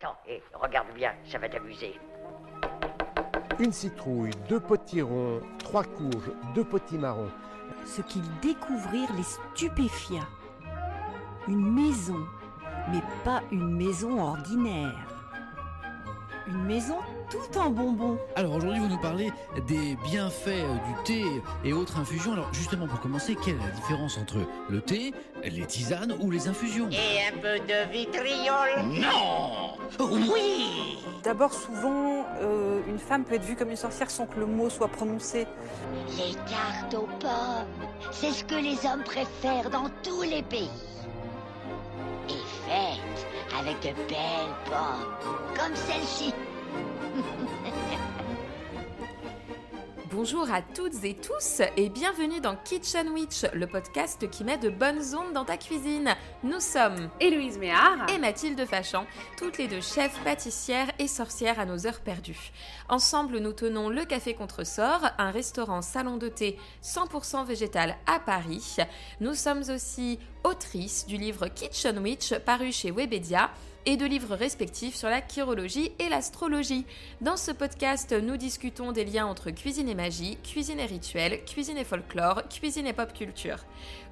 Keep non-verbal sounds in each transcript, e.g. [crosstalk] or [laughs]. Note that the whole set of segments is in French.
Attends, hé, regarde bien, ça va t'amuser. Une citrouille, deux potirons, trois courges, deux potimarrons. Ce qu'ils découvrirent les stupéfia. Une maison, mais pas une maison ordinaire. Une maison tout en bonbons. Alors aujourd'hui, vous nous parlez des bienfaits euh, du thé et autres infusions. Alors justement, pour commencer, quelle est la différence entre le thé, les tisanes ou les infusions? Et un peu de vitriol Non Oui D'abord, souvent, euh, une femme peut être vue comme une sorcière sans que le mot soit prononcé. Les cartes aux pommes, c'est ce que les hommes préfèrent dans tous les pays. Et faites avec de belles pommes, comme celle-ci. [laughs] Bonjour à toutes et tous et bienvenue dans Kitchen Witch, le podcast qui met de bonnes ondes dans ta cuisine. Nous sommes Héloïse Méard et Mathilde Fachan, toutes les deux chefs pâtissières et sorcières à nos heures perdues. Ensemble, nous tenons le Café Contresort, un restaurant salon de thé 100% végétal à Paris. Nous sommes aussi autrices du livre Kitchen Witch paru chez Webedia et de livres respectifs sur la chirologie et l'astrologie. Dans ce podcast, nous discutons des liens entre cuisine et magie, cuisine et rituel, cuisine et folklore, cuisine et pop culture.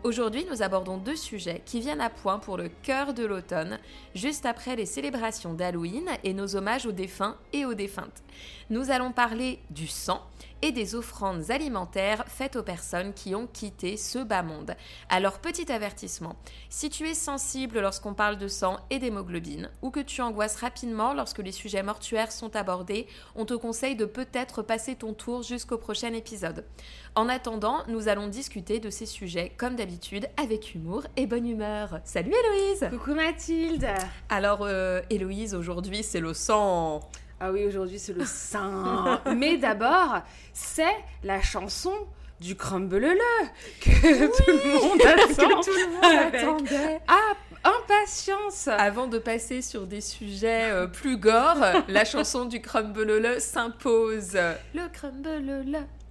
Aujourd'hui, nous abordons deux sujets qui viennent à point pour le cœur de l'automne, juste après les célébrations d'Halloween et nos hommages aux défunts et aux défuntes. Nous allons parler du sang et des offrandes alimentaires faites aux personnes qui ont quitté ce bas monde. Alors petit avertissement, si tu es sensible lorsqu'on parle de sang et d'hémoglobine, ou que tu angoisses rapidement lorsque les sujets mortuaires sont abordés, on te conseille de peut-être passer ton tour jusqu'au prochain épisode. En attendant, nous allons discuter de ces sujets comme d'habitude avec humour et bonne humeur. Salut Héloïse Coucou Mathilde Alors euh, Héloïse, aujourd'hui c'est le sang Ah oui, aujourd'hui c'est le sein [laughs] Mais d'abord, c'est la chanson du crumble le que tout le monde [laughs] attend tout le monde attendait. ah, impatience Avant de passer sur des sujets euh, plus gore, la chanson du crumble le s'impose. Le crumble le,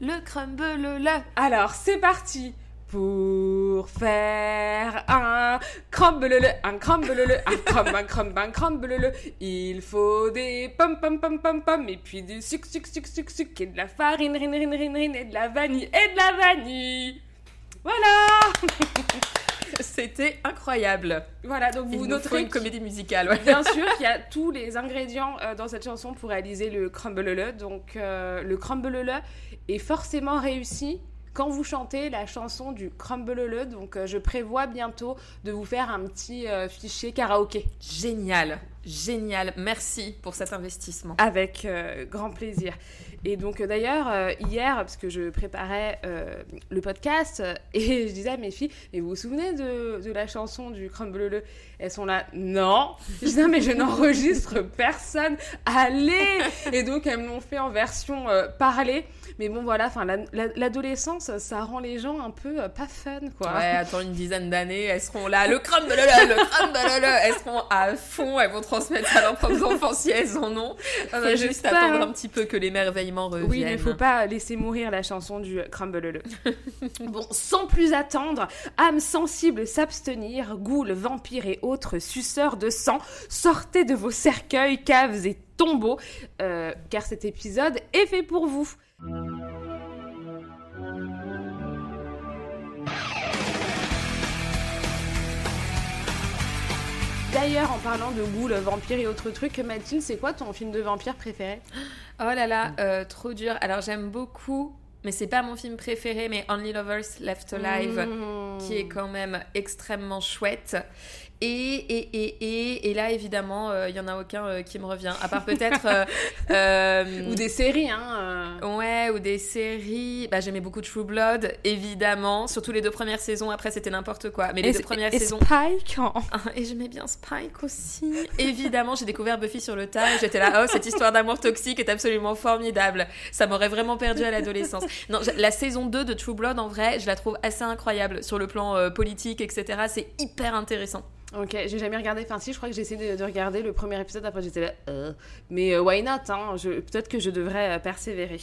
le crumble le. Alors, c'est parti pour faire un crumble le, un crumble le, un crumble, un crumble, un crumble le, il faut des pommes, pommes, pommes, pommes, pommes, et puis du sucre, sucre, sucre, sucre, sucre, et de la farine, rine, rine, rine, rine, et de la vanille, et de la vanille. Voilà [laughs] C'était incroyable. Voilà, donc vous noterez une comédie musicale. ouais. Bien sûr [laughs] qu'il y a tous les ingrédients euh, dans cette chanson pour réaliser le crumble le. Donc euh, le crumble le est forcément réussi quand vous chantez la chanson du crumble le. Donc euh, je prévois bientôt de vous faire un petit euh, fichier karaoké. Génial, génial. Merci pour cet investissement. Avec euh, grand plaisir. Et donc d'ailleurs, hier, parce que je préparais euh, le podcast, et je disais à mes filles, mais vous vous souvenez de, de la chanson du Crumble le? Elles sont là, non. Je dis, non, mais je n'enregistre [laughs] personne. Allez Et donc elles me l'ont fait en version euh, parlée. Mais bon, voilà, enfin, la- la- l'adolescence, ça rend les gens un peu euh, pas fun, quoi. Ouais, [laughs] attends une dizaine d'années, elles seront là, le crumble le, le crumble le, elles seront à fond, elles vont transmettre ça à leurs propres enfants si elles en ont. On juste pas, attendre hein. un petit peu que l'émerveillement revienne. Oui, mais faut pas laisser mourir la chanson du crumble le. [laughs] bon, sans plus attendre, âme sensible s'abstenir, ghouls, vampires et autres suceurs de sang, sortez de vos cercueils, caves et tombeaux, euh, car cet épisode est fait pour vous. D'ailleurs, en parlant de ghouls, vampires et autres trucs, Mathilde, c'est quoi ton film de vampire préféré? Oh là là, euh, trop dur. Alors j'aime beaucoup, mais c'est pas mon film préféré, mais Only Lovers Left Alive, Mmh. qui est quand même extrêmement chouette. Et, et, et, et, et là, évidemment, il y en a aucun euh, qui me revient, à part [laughs] peut-être... euh, euh, Ou des séries, hein euh. Ouais, ou des séries. Bah, j'aimais beaucoup True Blood, évidemment. Surtout les deux premières saisons. Après, c'était n'importe quoi. Mais les deux premières et saisons. Spike hein. [laughs] Ah, Et j'aimais bien Spike aussi. Évidemment, j'ai découvert Buffy sur le tas j'étais là, oh, cette histoire d'amour toxique est absolument formidable. Ça m'aurait vraiment perdu à l'adolescence. Non, la saison 2 de True Blood, en vrai, je la trouve assez incroyable sur le plan euh, politique, etc. C'est hyper intéressant. Ok, j'ai jamais regardé. Enfin, si, je crois que j'ai essayé de, de regarder le premier épisode. Après, j'étais là. euh. Mais euh, why not hein? Peut-être que je devrais euh, persévérer.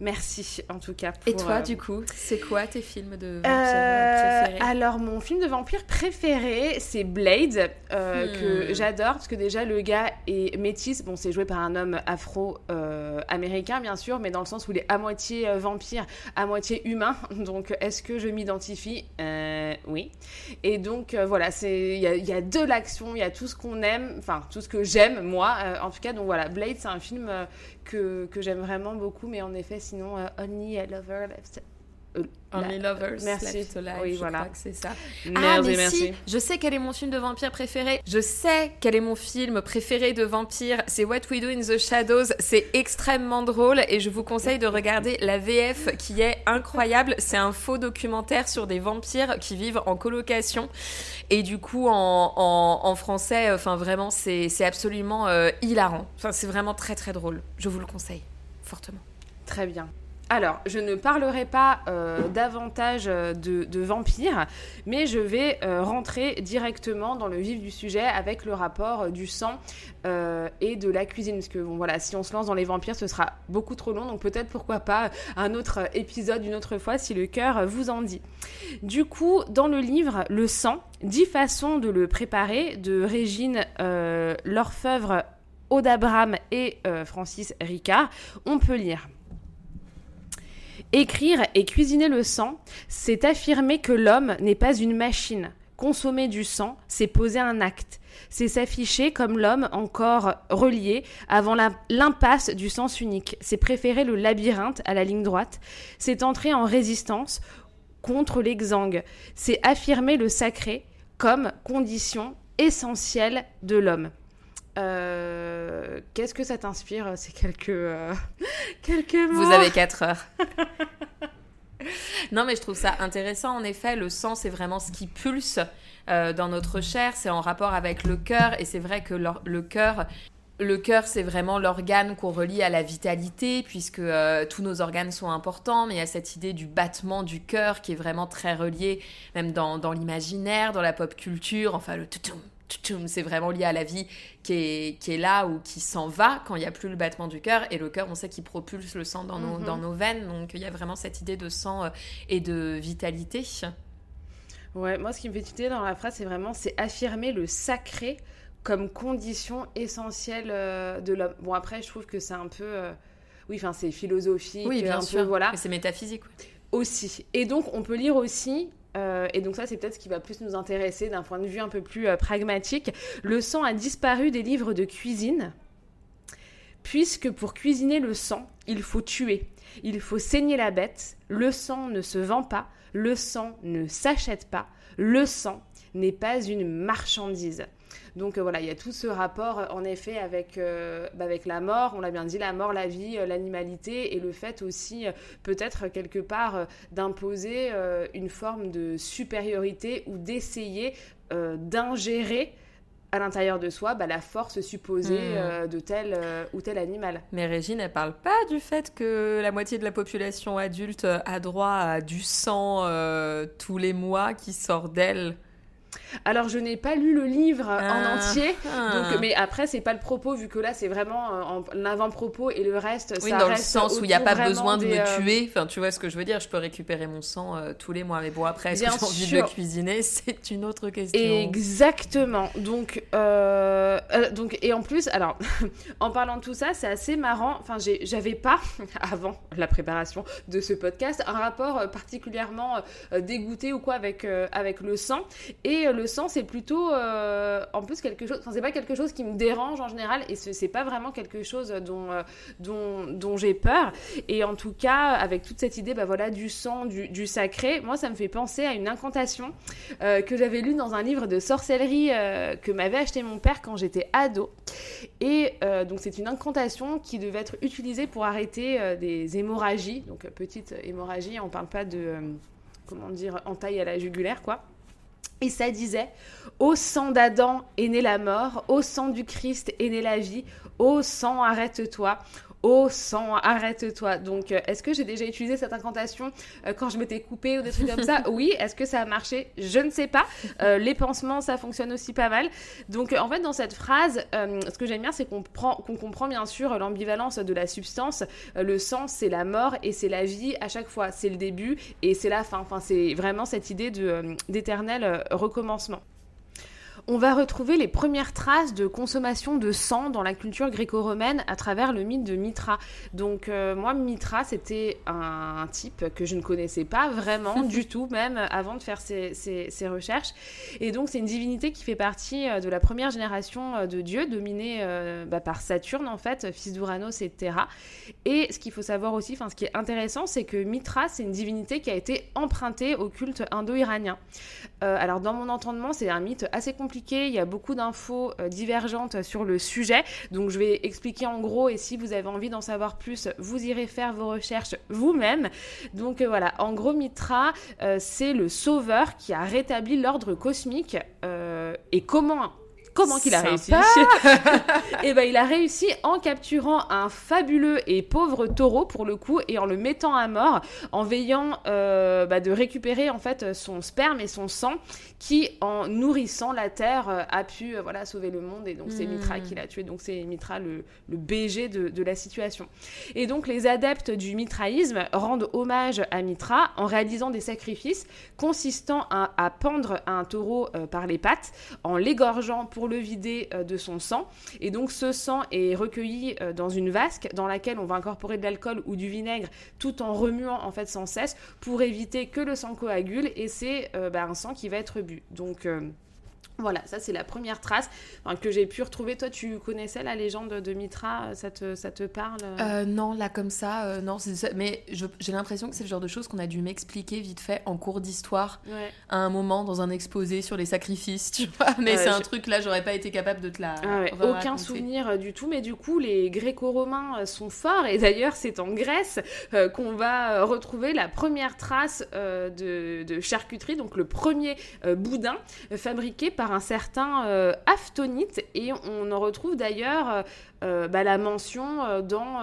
Merci en tout cas. Et toi, euh, du coup, c'est quoi tes films de vampires Euh, préférés? alors mon film de vampire préféré c'est Blade euh, Hmm. que j'adore parce que déjà le gars est métis bon c'est joué par un homme afro euh, américain bien sûr mais dans le sens où il est à moitié vampire à moitié humain. [laughs] Donc est-ce que je m'identifie? Oui. Et donc voilà il y a, y a de l'action il y a tout ce qu'on aime enfin tout ce que j'aime moi en tout cas. Donc voilà Blade c'est un film que, que j'aime vraiment beaucoup mais en effet sinon euh, Only Lover Left euh, Only la- Lovers Merci. Left Alive, Oui, je voilà. crois que c'est ça. Merci, ah, mais merci. si, je sais quel est mon film de vampire préféré. Je sais quel est mon film préféré de vampire. C'est What We Do in the Shadows. C'est extrêmement drôle et je vous conseille de regarder la VF qui est incroyable. C'est un faux documentaire sur des vampires qui vivent en colocation. Et du coup, en, en- en français, enfin vraiment, c'est c'est absolument euh, hilarant. Enfin, c'est vraiment très très drôle. Je vous le conseille fortement. Très bien. Alors, je ne parlerai pas euh, davantage euh, de, vampires, mais je vais euh, rentrer directement dans le vif du sujet avec le rapport du sang et de la cuisine. Parce que, bon, voilà, si on se lance dans les vampires, ce sera beaucoup trop long. Donc, peut-être, pourquoi pas, un autre épisode une autre fois si le cœur vous en dit. Du coup, dans le livre Le sang, 10 façons de le préparer de Régine L'Orfeuvre, Aude Abraham et Francis Ricard, on peut lire. Écrire et cuisiner le sang, c'est affirmer que l'homme n'est pas une machine. Consommer du sang, c'est poser un acte. C'est s'afficher comme l'homme encore relié avant l'impasse du sens unique. C'est préférer le labyrinthe à la ligne droite. C'est entrer en résistance contre l'exangue. C'est affirmer le sacré comme condition essentielle de l'homme. Euh, Qu'est-ce que ça t'inspire ces quelques, euh, [laughs] quelques mots Vous avez 4 heures. [laughs] non, mais je trouve ça intéressant. En effet, le sang, c'est vraiment ce qui pulse euh, dans notre chair. C'est en rapport avec le cœur. Et c'est vrai que le cœur. Le cœur, c'est vraiment l'organe qu'on relie à la vitalité, puisque euh, tous nos organes sont importants, mais il y a cette idée du battement du cœur qui est vraiment très relié, même dans, dans l'imaginaire, dans la pop culture, enfin le toutoum, c'est vraiment lié à la vie qui est, qui est là ou qui s'en va quand il n'y a plus le battement du cœur. Et le cœur, on sait qu'il propulse le sang dans, nos, Mhm. dans nos veines. Donc il y a vraiment cette idée de sang euh, et de vitalité. Ouais, moi ce qui me fait tilter dans la phrase, c'est vraiment c'est affirmer le sacré comme condition essentielle euh, de l'homme. Bon après, je trouve que c'est un peu, euh, oui, enfin c'est philosophique, Oui, bien un sûr. peu voilà Mais c'est métaphysique. ouais. aussi. Et donc on peut lire aussi. Euh, et donc ça, c'est peut-être ce qui va plus nous intéresser d'un point de vue un peu plus euh, pragmatique. Le sang a disparu des livres de cuisine, puisque pour cuisiner le sang, il faut tuer. Il faut saigner la bête. Le sang ne se vend pas. Le sang ne s'achète pas. Le sang n'est pas une marchandise. Donc euh, voilà, il y a tout ce rapport euh, en effet avec, euh, bah, avec la mort, on l'a bien dit, la mort, la vie, l'animalité et le fait aussi peut-être quelque part d'imposer une forme de supériorité ou d'essayer d'ingérer à l'intérieur de soi bah, la force supposée euh, de tel euh, ou tel animal. Mais Régine, elle parle pas du fait que la moitié de la population adulte a droit à du sang euh, tous les mois qui sort d'elle? Alors je n'ai pas lu le livre en Ah. entier, Ah. donc, mais après c'est pas le propos vu que là c'est vraiment euh, l'avant-propos et le reste Oui, ça dans le reste sens où il n'y a pas besoin de des, me euh, tuer. Enfin, tu vois ce que je veux dire. Je peux récupérer mon sang euh, tous les mois. Mais bon, après, est-ce que j'ai envie de le cuisiner? [laughs] C'est une autre question. Exactement. Donc, euh, euh, donc, et en plus, alors, [laughs] en parlant de tout ça, c'est assez marrant. Enfin, j'avais pas, [laughs] avant la préparation de ce podcast, un rapport particulièrement dégoûté ou quoi avec, avec le sang. Et euh, le sang, c'est plutôt, euh, en plus, quelque chose, enfin, c'est pas quelque chose qui me dérange en général, et ce- c'est pas vraiment quelque chose dont, euh, dont, j'ai peur. Et en tout cas, avec toute cette idée, bah voilà, du sang, du, sacré, moi, ça me fait penser à une incantation que j'avais lue dans un livre de sorcellerie que m'avait acheté mon père quand j'étais ado. Et donc, c'est une incantation qui devait être utilisée pour arrêter des hémorragies. Donc, petite hémorragie, on parle pas de, comment dire, entaille à la jugulaire, quoi. Et ça disait Au sang d'Adam est née la mort, au sang du Christ est née la vie, au sang arrête-toi, au sang, arrête-toi. Donc, euh, est-ce que j'ai déjà utilisé cette incantation euh, quand je m'étais coupée ou des trucs comme ça [laughs] Oui. Est-ce que ça a marché? Je ne sais pas. Euh, les pansements, ça fonctionne aussi pas mal. Donc, en fait, dans cette phrase, ce que j'aime bien, c'est qu'on qu'on comprend bien sûr l'ambivalence de la substance. le sang, c'est la mort et c'est la vie à chaque fois. C'est le début et c'est la fin. Enfin, c'est vraiment cette idée d'éternel recommencement on va retrouver les premières traces de consommation de sang dans la culture gréco-romaine à travers le mythe de Mitra. Donc euh, moi, Mitra, c'était un, type que je ne connaissais pas vraiment [laughs] du tout, même avant de faire ces, recherches. Et donc c'est une divinité qui fait partie euh, de la première génération euh, de dieux, dominée bah, par Saturne en fait, fils d'Uranos et Terra. Et ce qu'il faut savoir aussi, enfin ce qui est intéressant, c'est que Mitra, c'est une divinité qui a été empruntée au culte indo-iranien. alors dans mon entendement, c'est un mythe assez compliqué il y a beaucoup d'infos euh, divergentes sur le sujet. Donc je vais expliquer en gros et si vous avez envie d'en savoir plus, vous irez faire vos recherches vous-même. Donc euh, voilà, en gros Mitra, euh, c'est le sauveur qui a rétabli l'ordre cosmique. et comment Comment qu'il a réussi Et [laughs] eh ben il a réussi en capturant un fabuleux et pauvre taureau pour le coup et en le mettant à mort, en veillant euh, bah, de récupérer en fait son sperme et son sang, qui en nourrissant la terre euh, a pu euh, voilà sauver le monde et donc c'est Mitra qui hmm. l'a tué. Donc c'est Mitra le, le BG de, de, la situation. Et donc les adeptes du mitraïsme rendent hommage à Mitra en réalisant des sacrifices consistant à, à pendre un taureau par les pattes, en l'égorgeant pour le vider euh, de son sang. Et donc ce sang est recueilli euh, dans une vasque dans laquelle on va incorporer de l'alcool ou du vinaigre tout en remuant en fait sans cesse pour éviter que le sang coagule et c'est euh, bah, un sang qui va être bu. Donc voilà, ça c'est la première trace que j'ai pu retrouver. Toi, tu connaissais la légende de Mitra Ça te, ça te parle euh, Non, là comme ça, euh, non. Mais j'ai l'impression que c'est le genre de choses qu'on a dû m'expliquer vite fait en cours d'histoire à un moment dans un exposé sur les sacrifices, tu vois. Mais c'est un truc là, j'aurais pas été capable de te la. Ah aucun souvenir euh, du tout, mais du coup, les Gréco-Romains sont forts et d'ailleurs, c'est en Grèce qu'on va retrouver la première trace de, de, charcuterie, donc le premier boudin fabriqué par un certain euh, Aftonite et on en retrouve d'ailleurs euh, euh, bah, la mention dans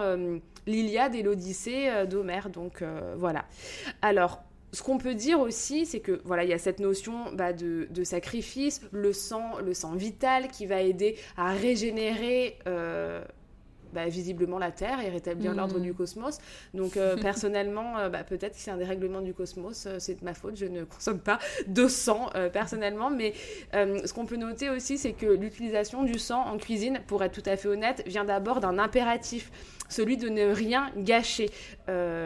l'Iliade et l'Odyssée d'Homère. Donc voilà. Alors ce qu'on peut dire aussi, c'est que voilà, il y a cette notion bah, de, de, sacrifice, le sang, le sang vital qui va aider à régénérer bah, visiblement la Terre et rétablir l'ordre mm. du cosmos. Donc euh, [laughs] personnellement, euh, bah, peut-être que c'est un dérèglement du cosmos, euh, c'est de ma faute, je ne consomme pas de sang personnellement. Mais ce qu'on peut noter aussi, c'est que l'utilisation du sang en cuisine, pour être tout à fait honnête, vient d'abord d'un impératif celui de ne rien gâcher.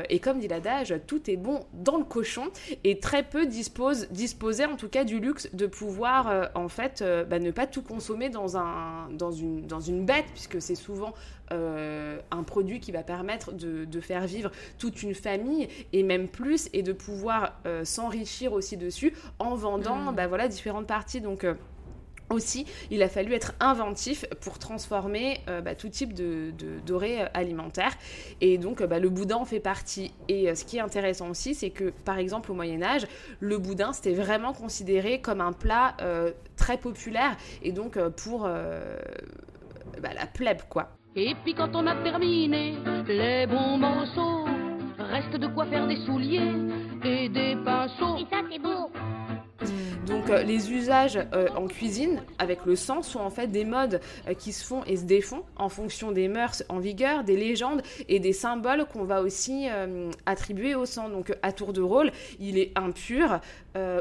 et comme dit l'adage, tout est bon dans le cochon et très peu disposaient en tout cas du luxe de pouvoir en fait bah, ne pas tout consommer dans, un, dans, une, dans une bête, puisque c'est souvent euh, un produit qui va permettre de, faire vivre toute une famille et même plus et de pouvoir euh, s'enrichir aussi dessus en vendant mm. bah, voilà, différentes parties. Donc euh, aussi, il a fallu être inventif pour transformer bah, tout type de, doré alimentaire. Et donc, bah, le boudin en fait partie. Et ce qui est intéressant aussi, c'est que, par exemple, au Moyen Âge, le boudin, c'était vraiment considéré comme un plat très populaire. Et donc, pour bah, la plèbe, quoi. Et puis quand on a terminé les bons morceaux, reste de quoi faire des souliers et des pinceaux. Et ça c'est beau. Donc euh, les usages euh, en cuisine avec le sang sont en fait des modes euh, qui se font et se défont en fonction des mœurs en vigueur, des légendes et des symboles qu'on va aussi attribuer au sang. Donc à tour de rôle, il est impur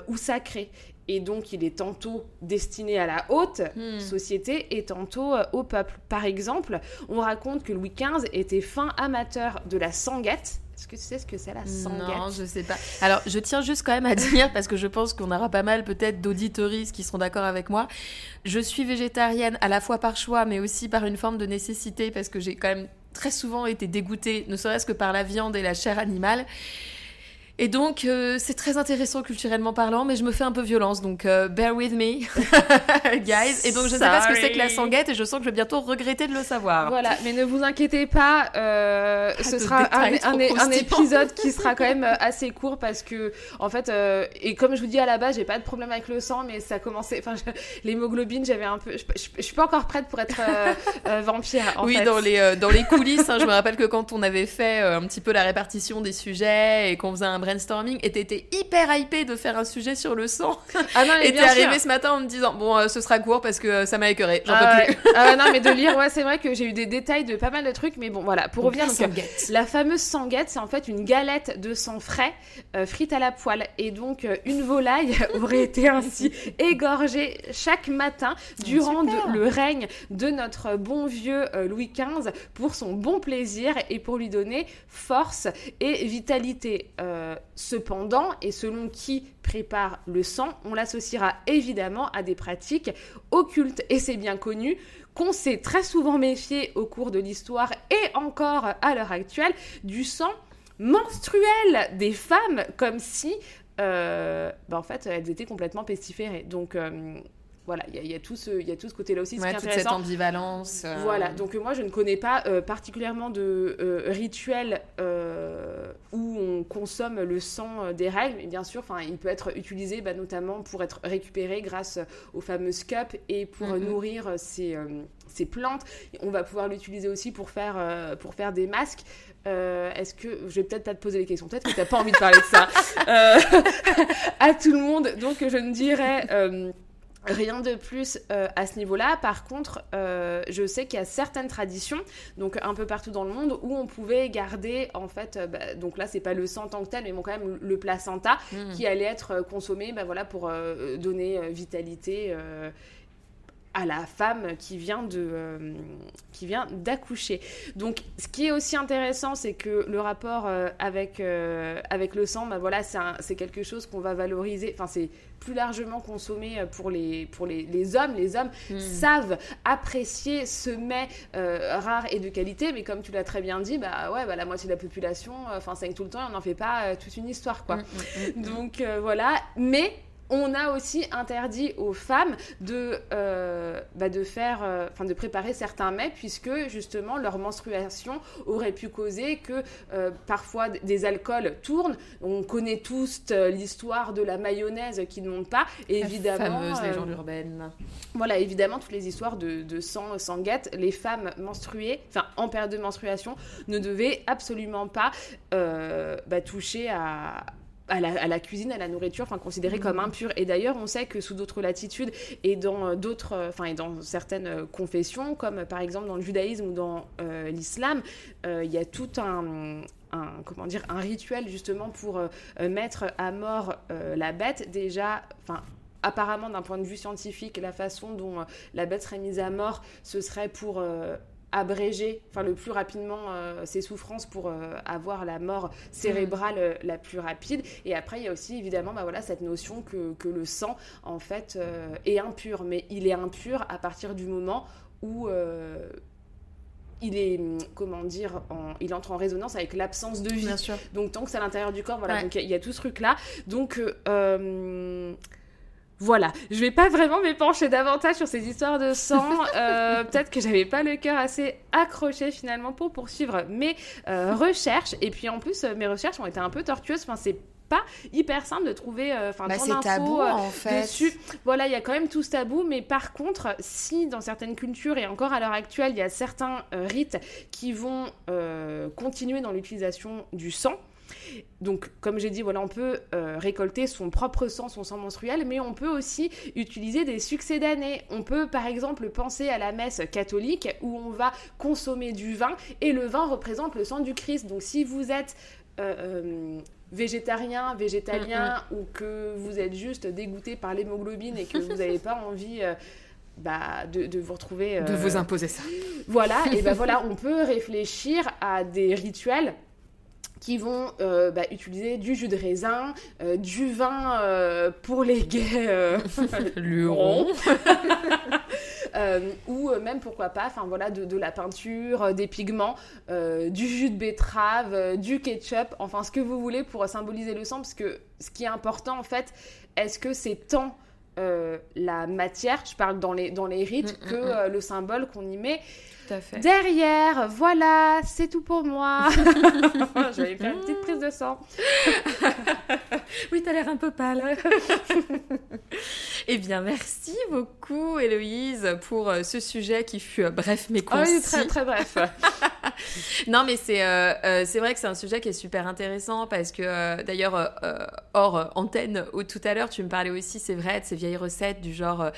ou sacré. Et donc, il est tantôt destiné à la haute hmm. société et tantôt au peuple. Par exemple, on raconte que Louis XV était fin amateur de la sanguette, est-ce que tu sais ce que c'est la sanguette? Non, je sais pas. Alors, je tiens juste quand même à [laughs] dire, parce que je pense qu'on aura pas mal peut-être d'auditoristes qui seront d'accord avec moi. Je suis végétarienne à la fois par choix, mais aussi par une forme de nécessité, parce que j'ai quand même très souvent été dégoûtée, ne serait-ce que par la viande et la chair animale. Et donc, euh, c'est très intéressant culturellement parlant, mais je me fais un peu violence, donc euh, bear with me, [laughs] guys. Et donc, je sais pas ce que c'est que la sanguette, et je sens que je vais bientôt regretter de le savoir. Voilà, mais ne vous inquiétez pas, euh, ce sera un, épisode qui sera [laughs] quand même assez court parce que, en fait, et comme je vous dis à la base, j'ai pas de problème avec le sang, mais ça commençait, enfin, l'hémoglobine, j'avais un peu, je, je- je suis pas encore prête pour être vampire. En oui, fait. dans les, dans les [laughs] coulisses, hein, je me rappelle que quand on avait fait un petit peu la répartition des sujets et qu'on faisait un brainstorming, et t'étais hyper hypé de faire un sujet sur le sang. Ah non, mais Et t'es arrivé ce matin en me disant, bon, euh, ce sera court parce que euh, ça m'a écœuré, j'en Ah peux ouais. plus. Ah non, mais de [laughs] lire, ouais, c'est vrai que j'ai eu des détails de pas mal de trucs, mais bon, voilà. Pour revenir, donc, euh, sanguette. la fameuse sanguette, c'est en fait une galette de sang frais, euh, frite à la poêle. Et donc, une volaille [laughs] aurait été ainsi égorgée chaque matin durant de- le règne de notre bon vieux Louis XV pour son bon plaisir et pour lui donner force et vitalité. Euh, cependant, et selon qui prépare le sang, on l'associera évidemment à des pratiques occultes. Et c'est bien connu qu'on s'est très souvent méfié au cours de l'histoire et encore à l'heure actuelle du sang menstruel des femmes, comme si, euh, bah, fait, elles étaient complètement pestiférées. Donc, euh, voilà, il y, a- il y a tout ce, il y a tout ce côté-là aussi, ce Ouais, qui est toute cette ambivalence. euh, Voilà, donc euh, moi je ne connais pas euh, particulièrement de euh, rituel où on consomme le sang des règles, mais bien sûr, enfin, il peut être utilisé bah, notamment pour être récupéré grâce aux fameuses cups et pour nourrir ces, ces plantes. On va pouvoir l'utiliser aussi pour faire, pour faire des masques. Euh, Est-ce que je vais peut-être pas te poser les questions, peut-être que t'as pas envie de parler de ça euh, [laughs] à tout le monde, donc je ne dirais euh, Rien de plus euh, à ce niveau-là. Par contre, euh, je sais qu'il y a certaines traditions, donc un peu partout dans le monde, où on pouvait garder, en fait, euh, bah, donc là, c'est pas le sang en tant que tel, mais bon, quand même le placenta hmm. qui allait être euh, consommé, bah, voilà, pour euh, donner euh, vitalité. À la femme qui vient de euh, qui vient d'accoucher. Donc ce qui est aussi intéressant c'est que le rapport euh, avec euh, avec le sang bah voilà c'est quelque chose qu'on va valoriser enfin c'est plus largement consommé pour les pour les, les hommes les hommes Hmm. savent apprécier ce mets rare et de qualité mais comme tu l'as très bien dit bah ouais bah la moitié de la population enfin ça tout le temps et on n'en fait pas toute une histoire quoi. Mm, mm, mm, mm. Donc voilà, mais on a aussi interdit aux femmes de, euh, bah, de faire, euh, de préparer certains mets puisque justement leur menstruation aurait pu causer que euh, parfois des alcools tournent. On connaît tous l'histoire de la mayonnaise qui ne monte pas. Et La évidemment, fameuse légende urbaine. voilà, évidemment, toutes les histoires de, de sang, sanguette, les femmes menstruées, enfin en période de menstruation, ne devaient absolument pas bah, toucher à, à la, à la cuisine, à la nourriture, enfin considérée comme impure. Et d'ailleurs, on sait que sous d'autres latitudes et dans euh, d'autres, euh, enfin et dans certaines euh, confessions, comme par exemple dans le judaïsme ou dans euh, l'islam, euh, il y a tout un un, comment dire, un rituel justement pour euh, mettre à mort la bête. Déjà, enfin, apparemment d'un point de vue scientifique, la façon dont la bête serait mise à mort, ce serait pour abréger, enfin le plus rapidement euh, ses souffrances pour euh, avoir la mort cérébrale euh, la plus rapide. Et après, il y a aussi évidemment bah, voilà, cette notion que, que le sang, en fait, est impur. Mais il est impur à partir du moment où... il est, comment dire, en- il entre en résonance avec l'absence de vie. Bien sûr. Donc tant que c'est à l'intérieur du corps, voilà. Ouais. Donc il y, a- il y a tout ce truc-là. Donc euh, euh, voilà, je vais pas vraiment m'épancher davantage sur ces histoires de sang. [laughs] Euh, Peut-être que j'avais pas le cœur assez accroché finalement pour poursuivre mes euh, recherches. Et puis en plus, euh, mes recherches ont été un peu tortueuses. Enfin, c'est pas hyper simple de trouver euh, enfin Bah, c'est d'infos, tabou euh, en fait. dessus. Voilà, il y a quand même tout ce tabou, mais par contre, si dans certaines cultures et encore à l'heure actuelle, il y a certains euh, rites qui vont euh, continuer dans l'utilisation du sang. Donc, comme j'ai dit, voilà, on peut euh, récolter son propre sang, son sang menstruel, mais on peut aussi utiliser des succès d'année. On peut, par exemple, penser à la messe catholique où on va consommer du vin et le vin représente le sang du Christ. Donc, si vous êtes euh, euh, végétarien, végétalien ou que vous êtes juste dégoûté par l'hémoglobine et que vous n'avez pas [laughs] envie euh, bah, de, de vous retrouver. De vous imposer ça. voilà, et ben [laughs] voilà, on peut réfléchir à des rituels qui vont euh, bah, utiliser du jus de raisin, euh, du vin euh, pour les gays Euh, [laughs] [laughs] ou même pourquoi pas, enfin voilà, de, de la peinture, des pigments, du jus de betterave, du ketchup, enfin ce que vous voulez pour symboliser le sang, parce que ce qui est important en fait, est-ce que c'est tant euh, la matière, je parle dans les, dans les rites, Mm, mm, que mm. euh, le symbole qu'on y met Tout à fait. derrière. Voilà, c'est tout pour moi. [laughs] Je vais faire une petite prise de sang. [laughs] Oui, t'as l'air un peu pâle. [laughs] eh bien, merci beaucoup, Héloïse, pour euh, ce sujet qui fut euh, bref mais Ah concis. oui, très très bref. Non, mais c'est euh, c'est vrai que c'est un sujet qui est super intéressant parce que euh, d'ailleurs, hors antenne, tout à l'heure, tu me parlais aussi, c'est vrai, de ces vieilles recettes du genre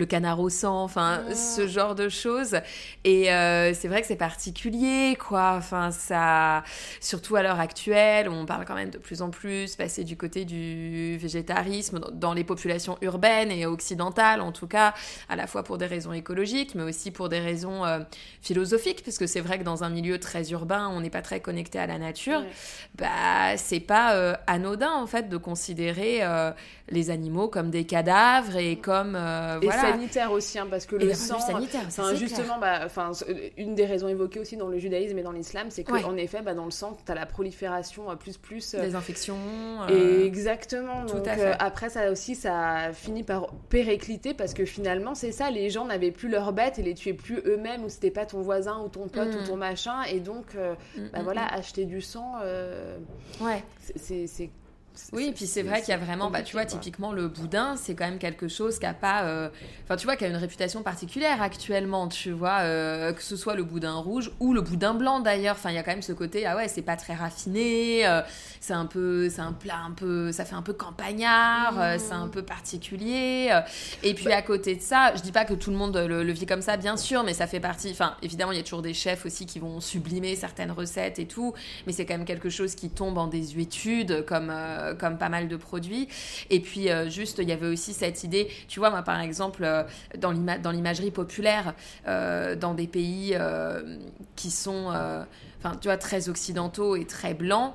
le canard au sang, enfin, Ah. ce genre de choses. Et euh, c'est vrai que c'est particulier, quoi. Enfin, ça. Surtout à l'heure actuelle, on parle quand même de plus en plus, passer du côté du végétarisme dans- les populations urbaines et occidentales, en tout cas, à la fois pour des raisons écologiques, mais aussi pour des raisons euh, philosophiques, parce que c'est vrai que dans un milieu très urbain, on n'est pas très connecté à la nature. Ouais. Bah, c'est pas euh, anodin en fait de considérer les animaux comme des cadavres et comme Et voilà. Sanitaire aussi, hein, parce que Et le sang. sanitaire, ça, justement, bah, enfin, c- une des raisons évoquées aussi dans le judaïsme et dans l'islam, c'est qu'en Ouais. effet, bah, dans le sang, tu as la prolifération euh, plus plus. euh, clair. des infections. Et euh, exactement. tout Donc à fait. euh, après ça aussi, ça finit par péricliter parce que finalement c'est ça, les gens n'avaient plus leurs bêtes et les tuaient plus eux-mêmes ou c'était pas ton voisin ou ton pote Mm. ou ton machin et donc euh, mm, bah mm, voilà, acheter du sang, mm. Ouais. c'est- Oui, et puis c'est vrai qu'il y a vraiment, bah, tu vois, quoi. typiquement le boudin, c'est quand même quelque chose qui a pas, euh, enfin, tu vois, qui a une réputation particulière actuellement, tu vois, euh, que ce soit le boudin rouge ou le boudin blanc d'ailleurs. Enfin, il y a quand même ce côté, ah ouais, c'est pas très raffiné, euh, c'est un peu, c'est un plat un peu, ça fait un peu campagnard, c'est un peu particulier. et puis à côté de ça, je dis pas que tout le monde le, le vit comme ça, bien sûr, mais ça fait partie. Enfin, évidemment, il y a toujours des chefs aussi qui vont sublimer certaines recettes et tout, mais c'est quand même quelque chose qui tombe en désuétude, comme comme pas mal de produits. Et puis euh, juste, il y avait aussi cette idée. Tu vois, moi par exemple, euh, dans l'ima- dans l'imagerie populaire, euh, dans des pays qui sont enfin, tu vois, très occidentaux et très blancs,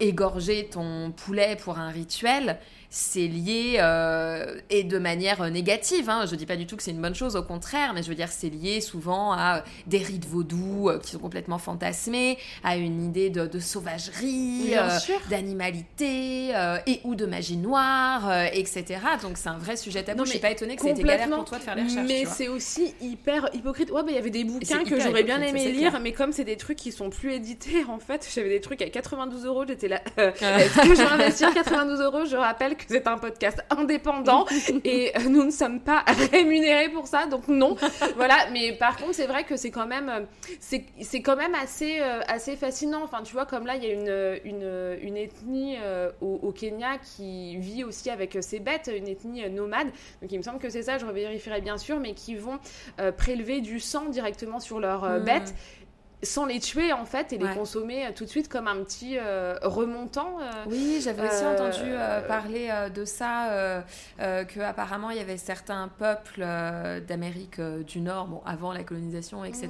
égorger ton poulet pour un rituel, c'est lié euh, et de manière négative. Hein. Je dis pas du tout que c'est une bonne chose, au contraire, mais je veux dire c'est lié souvent à des rites vaudous euh, qui sont complètement fantasmés, à une idée de, de sauvagerie, euh, d'animalité euh, et ou de magie noire, euh, etc. Donc c'est un vrai sujet tabou. Non, je suis pas étonnée que ça ait été galère pour toi de faire les recherches. Mais c'est aussi hyper hypocrite. Ouais, bah il y avait des bouquins que j'aurais bien ça, aimé lire, clair. mais comme c'est des trucs qui sont plus édités, [laughs] en fait, j'avais des trucs à 92 euros, j'étais là. euh, Est-ce que je vais investir 92 euros? Je rappelle que c'est un podcast indépendant [laughs] et euh, nous ne sommes pas rémunérés pour ça, donc non. voilà, mais par contre, c'est vrai que c'est quand même, euh, c'est c'est quand même assez, euh, assez fascinant. Enfin, tu vois, comme là, il y a une, une, une ethnie euh, au, au Kenya qui vit aussi avec ses bêtes, une ethnie nomade. Donc il me semble que c'est ça, je revérifierai bien sûr, mais qui vont euh, prélever du sang directement sur leurs Mm. bêtes sans les tuer en fait et les consommer euh, tout de suite comme un petit euh, remontant. euh. Oui, j'avais aussi Euh, entendu parler de ça, que apparemment il y avait certains peuples d'Amérique du Nord, bon avant la colonisation, etc.,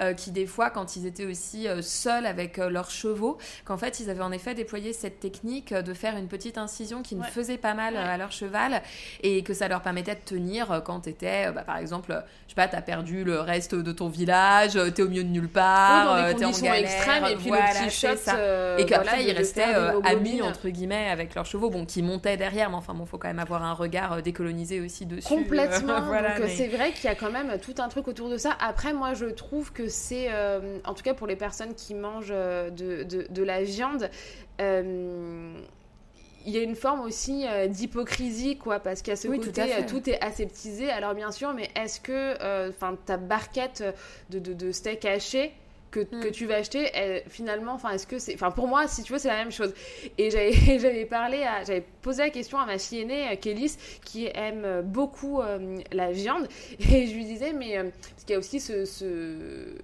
euh, qui des fois, quand ils étaient aussi seuls avec leurs chevaux, qu'en fait ils avaient en effet déployé cette technique de faire une petite incision qui ne Ouais. faisait pas mal Ouais. à leur cheval et que ça leur permettait de tenir quand t'étais, bah, par exemple, je sais pas, t'as perdu le reste de ton village, t'es au milieu de nulle part, Oui, dans euh, des t'es en galère, extrêmes et puis voilà, le petit shot. ça. euh, Et qu'après, voilà, ils restaient euh, amis, entre guillemets, avec leurs chevaux, bon, qui montaient derrière, mais enfin, bon, faut quand même avoir un regard euh, décolonisé aussi dessus. Complètement. [laughs] Voilà, Donc euh, mais- c'est vrai qu'il y a quand même tout un truc autour de ça. Après, moi, je trouve que c'est, euh, en tout cas pour les personnes qui mangent euh, de, de, de la viande, euh, il y a une forme aussi euh, d'hypocrisie, quoi, parce a ce Oui, tout côté, euh, tout est aseptisé. Alors bien sûr, mais est-ce que, enfin, ta barquette de, de, de steak haché que, Mm. que tu vas acheter, elle, finalement, enfin, est-ce que c'est, enfin, pour moi, si tu veux, c'est la même chose. Et j'avais, [laughs] parlé, à, j'avais posé la question à ma fille aînée, euh, Kélis, qui aime euh, beaucoup euh, la viande, et je lui disais, mais euh, parce qu'il y a aussi ce, ce-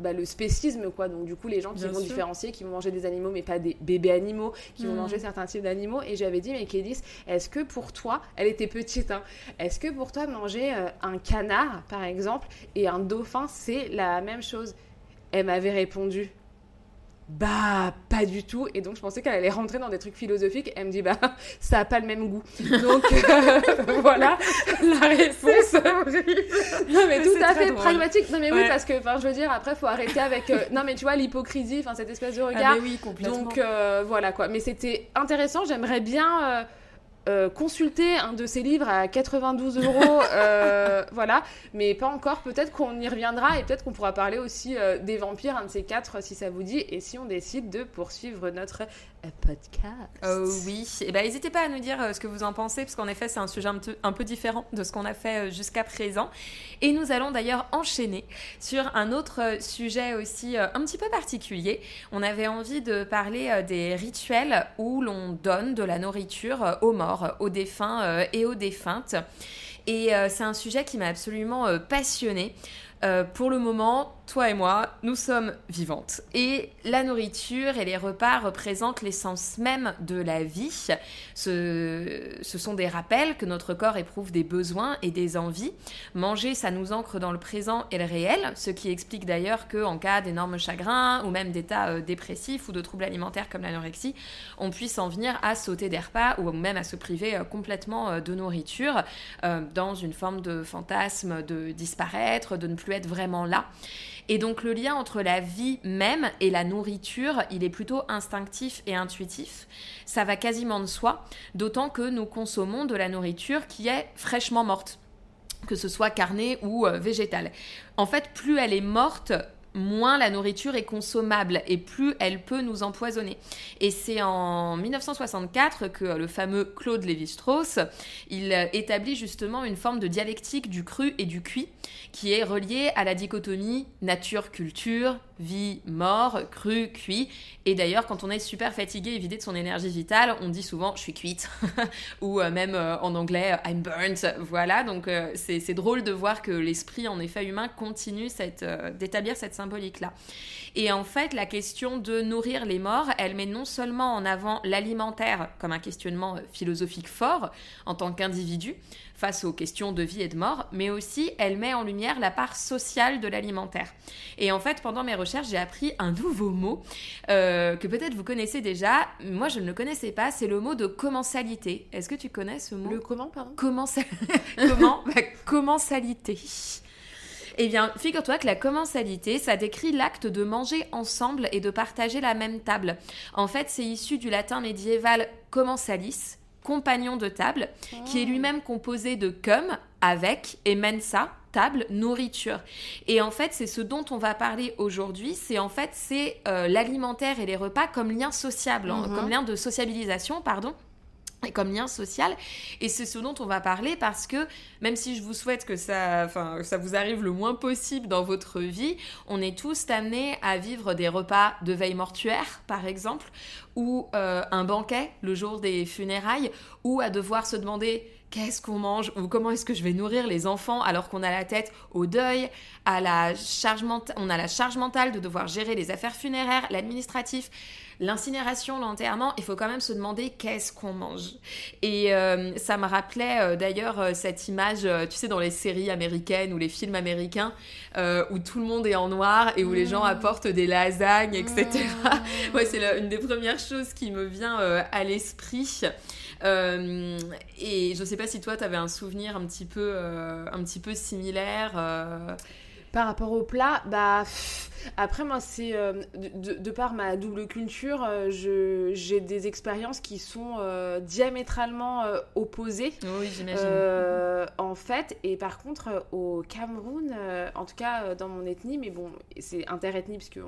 bah, le spécisme, quoi. Donc, du coup, les gens qui Bien vont sûr. différencier, qui vont manger des animaux, mais pas des bébés animaux, qui vont Mm. manger certains types d'animaux. Et j'avais dit, mais Kélis, est-ce que pour toi, elle était petite, hein, est-ce que pour toi, manger euh, un canard, par exemple, et un dauphin, c'est la même chose? Elle m'avait répondu, bah pas du tout. Et donc je pensais qu'elle allait rentrer dans des trucs philosophiques. Elle me dit bah [laughs] ça a pas le même goût. Donc euh, [laughs] voilà la réponse. [laughs] Non mais, tout à fait pragmatique. Non mais oui parce que enfin je veux dire après faut arrêter avec euh, non mais tu vois l'hypocrisie enfin cette espèce de regard. Ah, oui, complètement. donc euh, voilà quoi. Mais c'était intéressant. J'aimerais bien euh, consulter un de ces livres à 92 euros, [laughs] euh, voilà, mais pas encore. Peut-être qu'on y reviendra et peut-être qu'on pourra parler aussi euh, des vampires, un de ces quatre, si ça vous dit, et si on décide de poursuivre notre euh, podcast. Euh, oui, et ben n'hésitez pas à nous dire ce que vous en pensez, parce qu'en effet c'est un sujet un, peu- un peu différent de ce qu'on a fait jusqu'à présent. Et nous allons d'ailleurs enchaîner sur un autre sujet aussi un petit peu particulier. On avait envie de parler des rituels où l'on donne de la nourriture aux morts, aux défunts euh, et aux défuntes. Et euh, c'est un sujet qui m'a absolument euh, passionnée. Euh, pour le moment, toi et moi, nous sommes vivantes. Et la nourriture et les repas représentent l'essence même de la vie. Ce, sont des rappels que notre corps éprouve des besoins et des envies. Manger, ça nous ancre dans le présent et le réel, ce qui explique d'ailleurs qu'en cas d'énormes chagrins ou même d'états euh, dépressifs ou de troubles alimentaires comme l'anorexie, on puisse en venir à sauter des repas ou même à se priver euh, complètement euh, de nourriture dans une forme de fantasme de disparaître, de ne plus être vraiment là. Et donc le lien entre la vie même et la nourriture, il est plutôt instinctif et intuitif. Ça va quasiment de soi, d'autant que nous consommons de la nourriture qui est fraîchement morte, que ce soit carnée ou euh, végétale. En fait, plus elle est morte, moins la nourriture est consommable et plus elle peut nous empoisonner. Et c'est en 1964 que le fameux Claude Lévi-Strauss, il euh, établit justement une forme de dialectique du cru et du cuit qui est reliée à la dichotomie nature-culture, vie-mort, cru, cuit. Et d'ailleurs, quand on est super fatigué et vidé de son énergie vitale, on dit souvent je suis cuite [laughs] ou euh, même euh, en anglais euh, I'm burnt. Voilà, donc c'est drôle de voir que l'esprit en effet humain continue d'établir cette symbolique-là. Et en fait, la question de nourrir les morts, elle met non seulement en avant l'alimentaire comme un questionnement philosophique fort en tant qu'individu face aux questions de vie et de mort, mais aussi elle met en lumière la part sociale de l'alimentaire. Et en fait, pendant mes recherches, j'ai appris un nouveau mot euh, que peut-être vous connaissez déjà. Moi, je ne le connaissais pas. C'est le mot de commensalité. Est-ce que tu connais ce mot? Le comment, pardon? Commensa- [laughs] Comment? Bah, Commensalité. Eh bien, figure-toi que la commensalité, ça décrit l'acte de manger ensemble et de partager la même table. En fait, c'est issu du latin médiéval commensalis, compagnon de table, qui est lui-même composé de cum, avec, et mensa, table, nourriture. Et en fait, c'est ce dont on va parler aujourd'hui, c'est en fait, c'est euh, l'alimentaire et les repas comme lien sociable, hein, Mhm. comme lien de sociabilisation, pardon et comme lien social. Et c'est ce dont on va parler parce que même si je vous souhaite que ça, enfin, ça vous arrive le moins possible dans votre vie, on est tous amenés à vivre des repas de veille mortuaire, par exemple, ou euh, un banquet le jour des funérailles, ou à devoir se demander qu'est-ce qu'on mange ou comment est-ce que je vais nourrir les enfants alors qu'on a la tête au deuil, à la charge on a la charge mentale de devoir gérer les affaires funéraires, l'administratif, l'incinération, l'enterrement, il faut quand même se demander qu'est-ce qu'on mange. Et euh, ça me rappelait euh, d'ailleurs euh, cette image, tu sais, dans les séries américaines ou les films américains, où tout le monde est en noir et où les gens apportent des lasagnes, etc. [laughs] ouais, c'est une des premières choses qui me vient à l'esprit. Euh, et je sais pas si toi, tu avais un souvenir un petit peu, euh, un petit peu similaire. euh. Par rapport au plat, bah pff, après moi c'est euh, de, par ma double culture, euh, je- j'ai des expériences qui sont euh, diamétralement opposées. Oui, j'imagine. En fait, et par contre, au Cameroun, en tout cas dans mon ethnie, mais bon, c'est interethnie, parce qu'il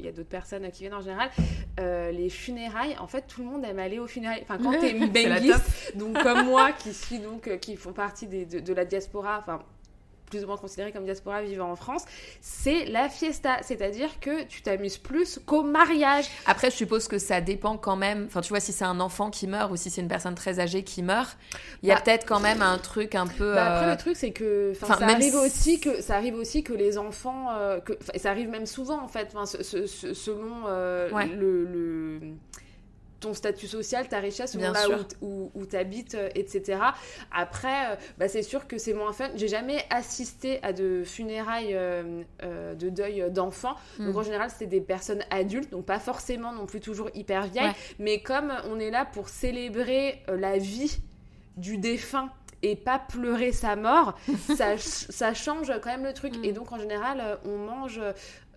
y a d'autres personnes qui viennent en général, les funérailles, en fait, tout le monde aime aller aux funérailles. Enfin, quand t'es [laughs] benguiste, donc comme moi, qui suis donc, qui font partie des- de, de la diaspora, enfin, plus ou moins considérée comme diaspora vivant en France, c'est la fiesta. C'est-à-dire que tu t'amuses plus qu'au mariage. Après, je suppose que ça dépend quand même. Enfin, tu vois, si c'est un enfant qui meurt ou si c'est une personne très âgée qui meurt, il y a Bah, peut-être quand même un truc un peu. Bah, après, euh, le truc, c'est que, enfin, ça arrive si- aussi que ça arrive aussi que les enfants, euh, que, ça arrive même souvent en fait, ce- ce- selon euh, Ouais. le, le- ton statut social, ta richesse, selon Bien là sûr. où, où, tu habites, etc. Après, euh, bah, c'est sûr que c'est moins fun. J'ai jamais assisté à de funérailles euh, euh, de deuil d'enfants. Donc Mm. en général, c'était des personnes adultes, donc pas forcément non plus toujours hyper vieilles. Ouais. Mais comme on est là pour célébrer euh, la vie du défunt et pas pleurer sa mort, [laughs] ça, ça change quand même le truc. Mm. Et donc en général, euh, on mange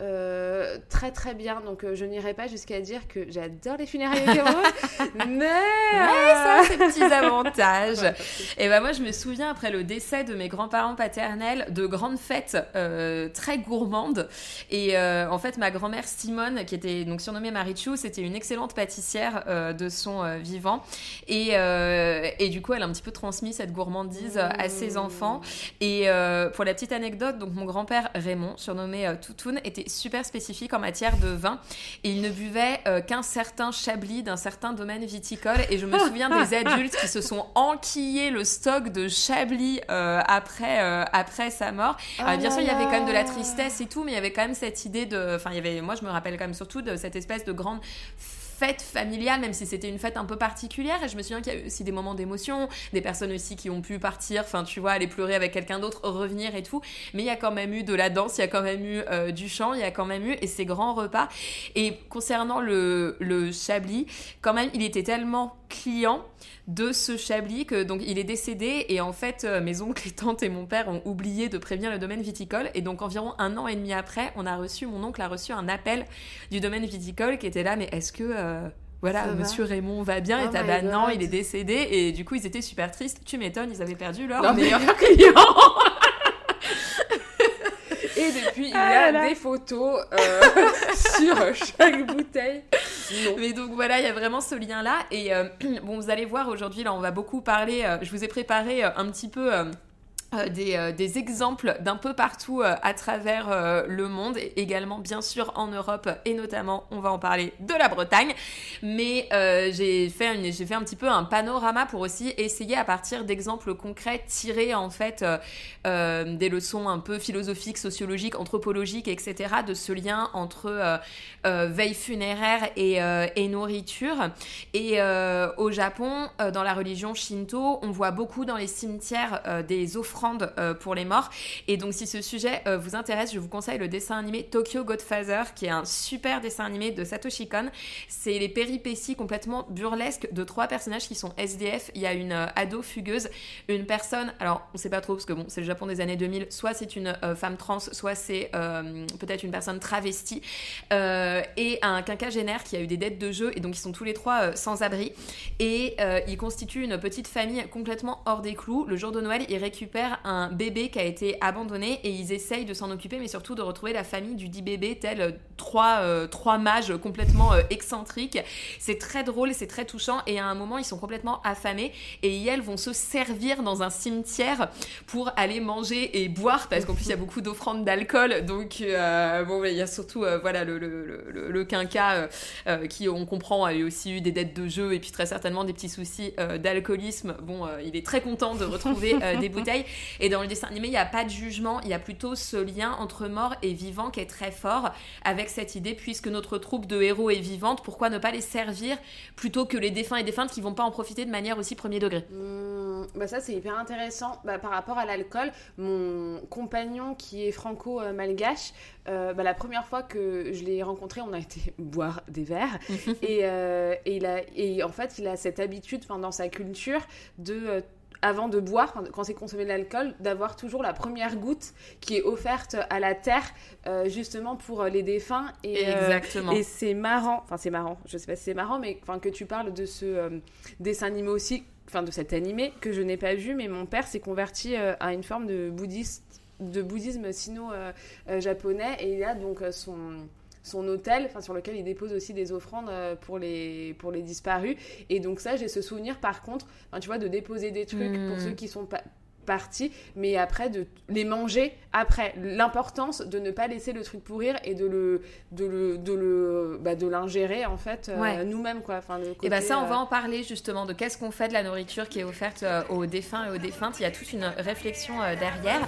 euh, très très bien. Donc euh, je n'irai pas jusqu'à dire que j'adore les funérailles hétéro, [laughs] mais... Ouais, ça a ses [laughs] petits avantages. Et ben moi, je me souviens après le décès de mes grands-parents paternels de grandes fêtes euh, très gourmandes. Et en fait, ma grand-mère Simone, qui était donc surnommée Marichou, c'était une excellente pâtissière de son vivant. Et, et du coup, elle a un petit peu transmis cette gourmandise à ses enfants. Et pour la petite anecdote, donc mon grand-père Raymond, surnommé Toutoun, était super spécifique en matière de vin. Et il ne buvait euh, qu'un certain chablis d'un certain domaine viticole. Et je me [laughs] souviens des adultes qui se sont enquillés le stock de chablis euh, après, euh, après sa mort. Alors, Oh bien là sûr, il y avait quand même de la tristesse et tout, mais il y avait quand même cette idée de. Enfin, il y avait. Moi, je me rappelle quand même surtout de cette espèce de grande fête familiale, même si c'était une fête un peu particulière. Et je me souviens qu'il y a eu aussi des moments d'émotion, des personnes aussi qui ont pu partir, enfin, tu vois, aller pleurer avec quelqu'un d'autre, revenir et tout. Mais il y a quand même eu de la danse, il y a quand même eu euh, du chant, il y a quand même eu et ces grands repas. Et concernant le, le Chablis, quand même, il était tellement client de ce Chablis que donc il est décédé et en fait euh, mes oncles et tantes et mon père ont oublié de prévenir le domaine viticole et donc environ un an et demi après on a reçu mon oncle a reçu un appel du domaine viticole qui était là mais est-ce que euh, voilà, Ça va Monsieur Raymond va bien? Oh et t'as bah non, il est décédé et du coup ils étaient super tristes. Tu m'étonnes, ils avaient perdu leur Non, mais- meilleur [laughs] client. Et depuis, il y Ah a là là. des photos euh, [laughs] sur chaque bouteille. Mais donc voilà, il y a vraiment ce lien-là. Et euh, [clears throat] bon, vous allez voir aujourd'hui, là, on va beaucoup parler. euh, je vous ai préparé euh, un petit peu. Euh, euh, des, exemples d'un peu partout euh, à travers le monde, et également bien sûr en Europe, et notamment on va en parler de la Bretagne. Mais j'ai fait, fait un petit peu un panorama pour aussi essayer à partir d'exemples concrets tirés en fait des leçons un peu philosophiques, sociologiques, anthropologiques, etc. de ce lien entre veille funéraire et, et nourriture. Et au Japon, dans la religion Shinto, on voit beaucoup dans les cimetières des offrandes euh, pour les morts. Et donc, si ce sujet euh, vous intéresse, je vous conseille le dessin animé Tokyo Godfather, qui est un super dessin animé de Satoshi Kon. C'est les péripéties complètement burlesques de trois personnages qui sont SDF. Il y a une euh, ado fugueuse, une personne, alors on sait pas trop parce que bon, c'est le Japon des années 2000, soit c'est une femme trans, soit c'est peut-être une personne travestie, et un quinquagénaire qui a eu des dettes de jeu, et donc ils sont tous les trois sans abri. Et ils constituent une petite famille complètement hors des clous. Le jour de Noël, ils récupèrent un bébé qui a été abandonné et ils essayent de s'en occuper, mais surtout de retrouver la famille du dit bébé, tel euh, trois, euh, trois mages complètement euh, excentriques. C'est très drôle, c'est très touchant, et à un moment, ils sont complètement affamés, et elles vont se servir dans un cimetière pour aller manger et boire, parce qu'en plus, il y a beaucoup d'offrandes d'alcool, donc euh, bon, il y a surtout euh, voilà, le, le, le, le quinca qui, on comprend, a eu aussi eu des dettes de jeu et puis très certainement des petits soucis d'alcoolisme. Bon, il est très content de retrouver des [laughs] bouteilles. Et dans le dessin animé, il n'y a pas de jugement, il y a plutôt ce lien entre mort et vivant qui est très fort, avec cette idée, puisque notre troupe de héros est vivante, pourquoi ne pas les servir plutôt que les défunts et défuntes qui vont pas en profiter de manière aussi premier degré? Mmh, bah ça c'est hyper intéressant. Bah, par rapport à l'alcool mon compagnon qui est franco-malgache euh, bah, la première fois que je l'ai rencontré on a été [laughs] boire des verres. [laughs] Et, euh, et, il a, et en fait il a cette habitude dans sa culture de euh, avant de boire, quand c'est consommer de l'alcool, d'avoir toujours la première goutte qui est offerte à la terre, euh, justement pour euh, les défunts. Et, euh, Exactement. et c'est marrant, enfin c'est marrant, je sais pas si c'est marrant, mais enfin que tu parles de ce euh, dessin animé aussi, enfin de cet animé que je n'ai pas vu, mais mon père s'est converti à une forme de bouddhiste de bouddhisme sino-japonais et il a donc son son hôtel, enfin sur lequel il dépose aussi des offrandes euh, pour les pour les disparus. Et donc ça, j'ai ce souvenir par contre, tu vois, de déposer des trucs pour ceux qui sont pas partis, mais après de les manger après. L'importance de ne pas laisser le truc pourrir et de le de le de le bah, de l'ingérer en fait euh, Ouais. nous-mêmes quoi. Enfin le Et bah côté, ça, on euh, va en parler justement de qu'est-ce qu'on fait de la nourriture qui est offerte euh, aux défunts et aux défuntes. Il y a toute une réflexion derrière.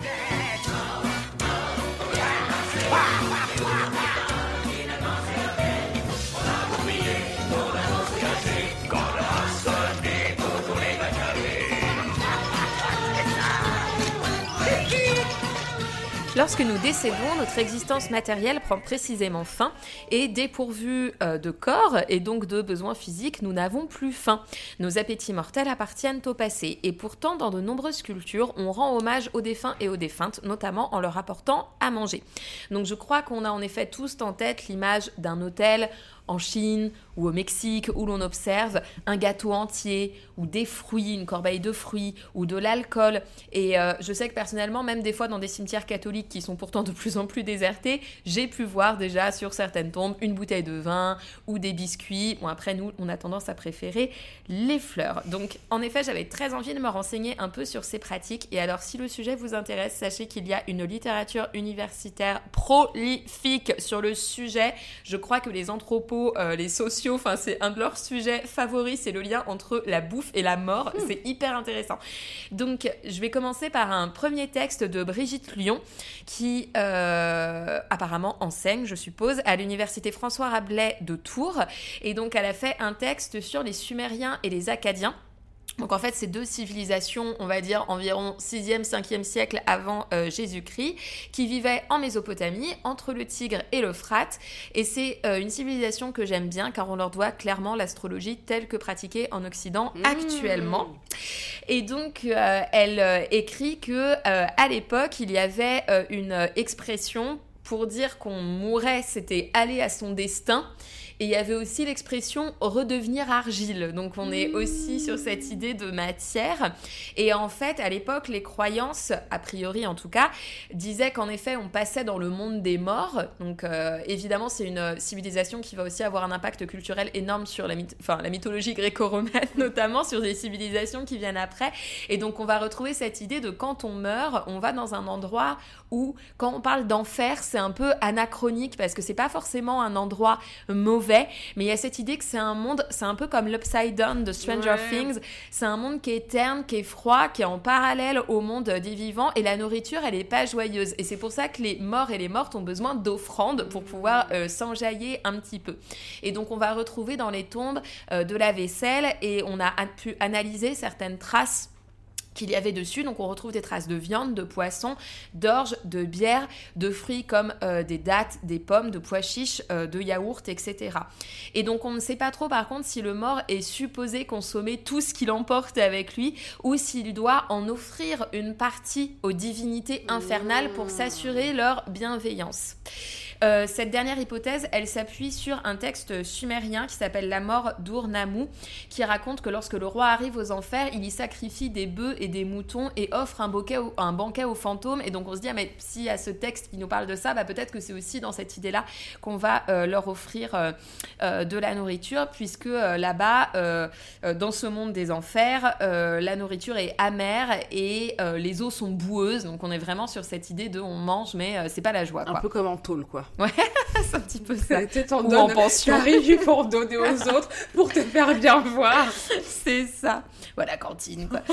Lorsque nous décédons, notre existence matérielle prend précisément fin et dépourvu euh, de corps et donc de besoins physiques, nous n'avons plus faim. Nos appétits mortels appartiennent au passé et pourtant dans de nombreuses cultures, on rend hommage aux défunts et aux défuntes, notamment en leur apportant à manger. Donc je crois qu'on a en effet tous en tête l'image d'un hôtel en Chine ou au Mexique où l'on observe un gâteau entier ou des fruits, une corbeille de fruits ou de l'alcool. Et euh, je sais que personnellement, même des fois dans des cimetières catholiques qui sont pourtant de plus en plus désertés, j'ai pu voir déjà sur certaines tombes une bouteille de vin ou des biscuits. Bon, après, nous, on a tendance à préférer les fleurs. Donc, en effet, j'avais très envie de me renseigner un peu sur ces pratiques. Et alors, si le sujet vous intéresse, sachez qu'il y a une littérature universitaire prolifique sur le sujet. Je crois que les anthropos euh, les sociaux, enfin c'est un de leurs sujets favoris, c'est le lien entre la bouffe et la mort. Hmm. C'est hyper intéressant. Donc je vais commencer par un premier texte de Brigitte Lyon qui euh, apparemment enseigne, je suppose, à l'université François Rabelais de Tours. Et donc elle a fait un texte sur les Sumériens et les Acadiens. Donc en fait, ces deux civilisations, on va dire environ 6e, 5e siècle avant euh, Jésus-Christ, qui vivaient en Mésopotamie, entre le Tigre et l'Euphrate. Et c'est euh, une civilisation que j'aime bien car on leur doit clairement l'astrologie telle que pratiquée en Occident actuellement. Et donc, euh, elle écrit que à l'époque, il y avait une expression pour dire qu'on mourait, c'était aller à son destin. Et il y avait aussi l'expression redevenir argile. Donc on est aussi sur cette idée de matière. Et en fait, à l'époque, les croyances, a priori en tout cas, disaient qu'en effet, on passait dans le monde des morts. Donc euh, évidemment, c'est une civilisation qui va aussi avoir un impact culturel énorme sur la, mythologie gréco-romaine, [laughs] notamment sur des civilisations qui viennent après. Et donc on va retrouver cette idée de quand on meurt, on va dans un endroit où, quand on parle d'enfer, c'est un peu anachronique parce que c'est pas forcément un endroit mauvais, mais il y a cette idée que c'est un monde, c'est un peu comme l'Upside Down de Stranger Ouais. Things. C'est un monde qui est terne, qui est froid, qui est en parallèle au monde des vivants et la nourriture, elle est pas joyeuse. Et c'est pour ça que les morts et les mortes ont besoin d'offrandes pour pouvoir euh, s'enjailler un petit peu. Et donc on va retrouver dans les tombes euh, de la vaisselle et on a- pu analyser certaines traces qu'il y avait dessus. Donc on retrouve des traces de viande, de poisson, d'orge, de bière, de fruits comme euh, des dattes, des pommes, de pois chiches, euh, de yaourt, etc. Et donc on ne sait pas trop par contre si le mort est supposé consommer tout ce qu'il emporte avec lui ou s'il doit en offrir une partie aux divinités infernales pour s'assurer leur bienveillance. Euh, cette dernière hypothèse, elle s'appuie sur un texte sumérien qui s'appelle La mort d'Ur-Nammu, qui raconte que lorsque le roi arrive aux enfers, il y sacrifie des bœufs et des moutons et offre un, bouquet au- un banquet aux fantômes. Et donc on se dit, ah, mais s'il y a ce texte qui nous parle de ça, bah, peut-être que c'est aussi dans cette idée-là qu'on va euh, leur offrir euh, euh, de la nourriture, puisque là-bas, dans ce monde des enfers, euh, la nourriture est amère et euh, les eaux sont boueuses. Donc on est vraiment sur cette idée de on mange, mais euh, c'est pas la joie. Un Quoi. peu comme en tôle, quoi. [laughs] c'est un petit peu ça. Tu t'en donnes- en pension. T'arrives pour donner aux [laughs] autres, pour te faire bien voir. C'est ça. Voilà, cantine, quoi. [laughs]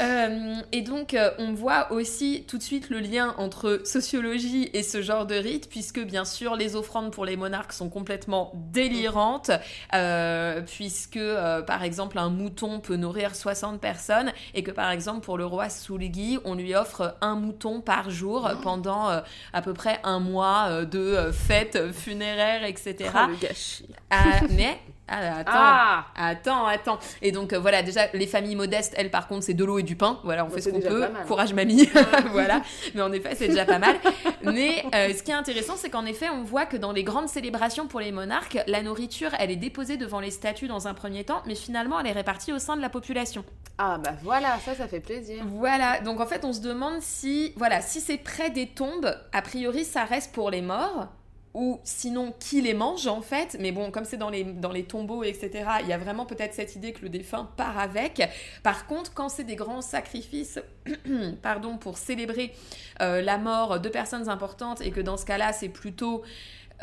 Euh, et donc, euh, on voit aussi tout de suite le lien entre sociologie et ce genre de rite, puisque bien sûr, les offrandes pour les monarques sont complètement délirantes, euh, puisque, euh, par exemple, un mouton peut nourrir 60 personnes, et que, par exemple, pour le roi Soulgi, on lui offre un mouton par jour pendant euh, à peu près un mois euh, de euh, fêtes funéraires, etc. Oh, le gâchis. Ah, mais ah, attends, Ah attends, attends. Et donc euh, voilà, déjà les familles modestes, elles par contre, c'est de l'eau et du pain. Voilà, on Bah, fait ce qu'on peut. Courage mamie. [laughs] voilà. Mais en effet, c'est déjà pas mal. Mais euh, ce qui est intéressant, c'est qu'en effet, on voit que dans les grandes célébrations pour les monarques, la nourriture, elle est déposée devant les statues dans un premier temps, mais finalement, elle est répartie au sein de la population. Ah bah voilà, ça, ça fait plaisir. Voilà, donc en fait on se demande si, voilà, si c'est près des tombes, a priori ça reste pour les morts, ou sinon qui les mange en fait, mais bon, comme c'est dans les, tombeaux, etc., il y a vraiment peut-être cette idée que le défunt part avec. Par contre, quand c'est des grands sacrifices, [clears throat] pardon, pour célébrer euh, la mort de personnes importantes, et que dans ce cas-là c'est plutôt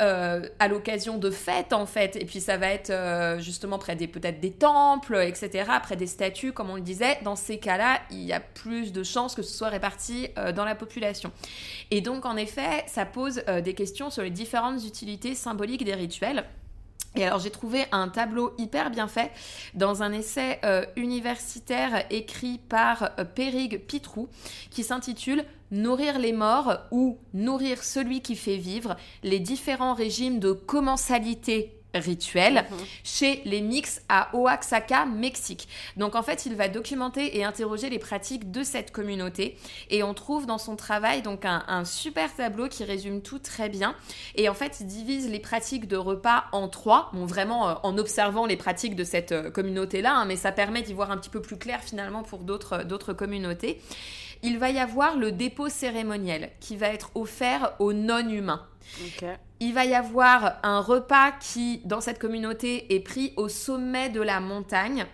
euh, à l'occasion de fêtes en fait. Et puis ça va être euh, justement près des peut-être des temples etc près des statues comme on le disait. Dans ces cas-là il y a plus de chances que ce soit réparti euh, dans la population. Et donc en effet ça pose euh, des questions sur les différentes utilités symboliques des rituels Et alors j'ai trouvé un tableau hyper bien fait dans un essai euh, universitaire écrit par euh, Périg Pitrou qui s'intitule Nourrir les morts ou Nourrir celui qui fait vivre, les différents régimes de commensalité rituel chez les mix à Oaxaca, Mexique. Donc en fait, il va documenter et interroger les pratiques de cette communauté et on trouve dans son travail donc un, un super tableau qui résume tout très bien. Et en fait, il divise les pratiques de repas en trois, bon vraiment euh, en observant les pratiques de cette euh, communauté-là, hein, mais ça permet d'y voir un petit peu plus clair finalement pour d'autres d'autres communautés. Il va y avoir le dépôt cérémoniel qui va être offert aux non-humains. Il va y avoir un repas qui, dans cette communauté, est pris au sommet de la montagne.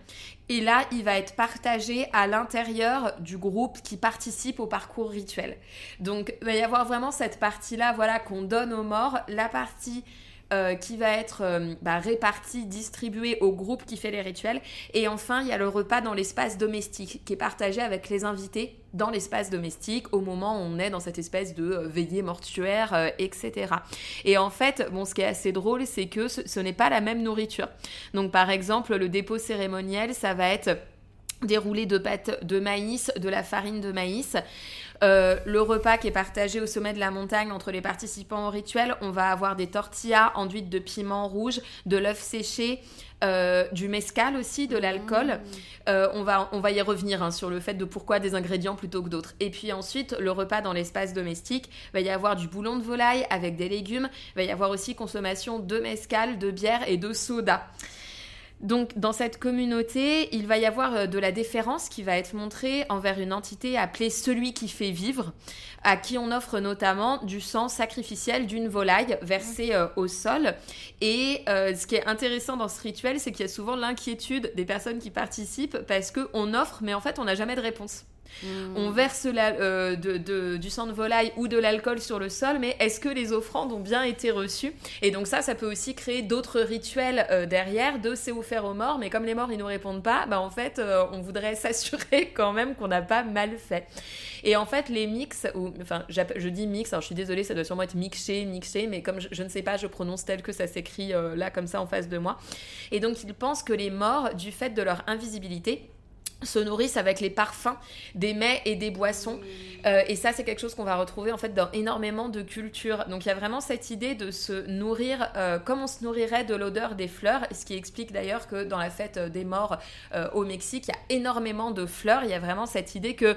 Et là, il va être partagé à l'intérieur du groupe qui participe au parcours rituel. Donc, il va y avoir vraiment cette partie-là, voilà, qu'on donne aux morts. La partie euh, qui va être euh, bah, répartie, distribuée au groupe qui fait les rituels. Et enfin, il y a le repas dans l'espace domestique qui est partagé avec les invités dans l'espace domestique au moment où on est dans cette espèce de euh, veillée mortuaire, etc. Et en fait, bon, ce qui est assez drôle, c'est que ce, ce n'est pas la même nourriture. Donc, par exemple, le dépôt cérémoniel, ça va être déroulé de pâte de maïs, de la farine de maïs. Euh, le repas qui est partagé au sommet de la montagne entre les participants au rituel, on va avoir des tortillas enduites de piment rouge, de l'œuf séché, euh, du mescal aussi, de l'alcool. Euh, on, va, on va y revenir hein, sur le fait de pourquoi des ingrédients plutôt que d'autres. Et puis ensuite, le repas dans l'espace domestique, va y avoir du boulon de volaille avec des légumes, va y avoir aussi consommation de mescal, de bière et de soda. Donc dans cette communauté, il va y avoir euh, de la déférence qui va être montrée envers une entité appelée celui qui fait vivre, à qui on offre notamment du sang sacrificiel d'une volaille versée euh, au sol. Et euh, ce qui est intéressant dans ce rituel, c'est qu'il y a souvent l'inquiétude des personnes qui participent parce qu'on offre, mais en fait on n'a jamais de réponse. Hmm. On verse euh, du sang de volaille ou de l'alcool sur le sol, mais est-ce que les offrandes ont bien été reçues? Et donc ça, ça peut aussi créer d'autres rituels euh, derrière, de c'est offert aux morts, mais comme les morts, ils nous répondent pas, bah en fait, euh, on voudrait [laughs] s'assurer quand même qu'on n'a pas mal fait. Et en fait, les mix, ou, enfin, je dis mix, alors je suis désolée, ça doit sûrement être mixé, mixé, mais comme je, ne sais pas, je prononce tel que ça s'écrit là, comme ça, en face de moi. Et donc, ils pensent que les morts, du fait de leur invisibilité, se nourrissent avec les parfums des mets et des boissons. Euh, et ça, c'est quelque chose qu'on va retrouver en fait dans énormément de cultures. Donc il y a vraiment cette idée de se nourrir euh, comme on se nourrirait de l'odeur des fleurs, ce qui explique d'ailleurs que dans la fête euh, des morts euh, au Mexique, il y a énormément de fleurs. Il y a vraiment cette idée que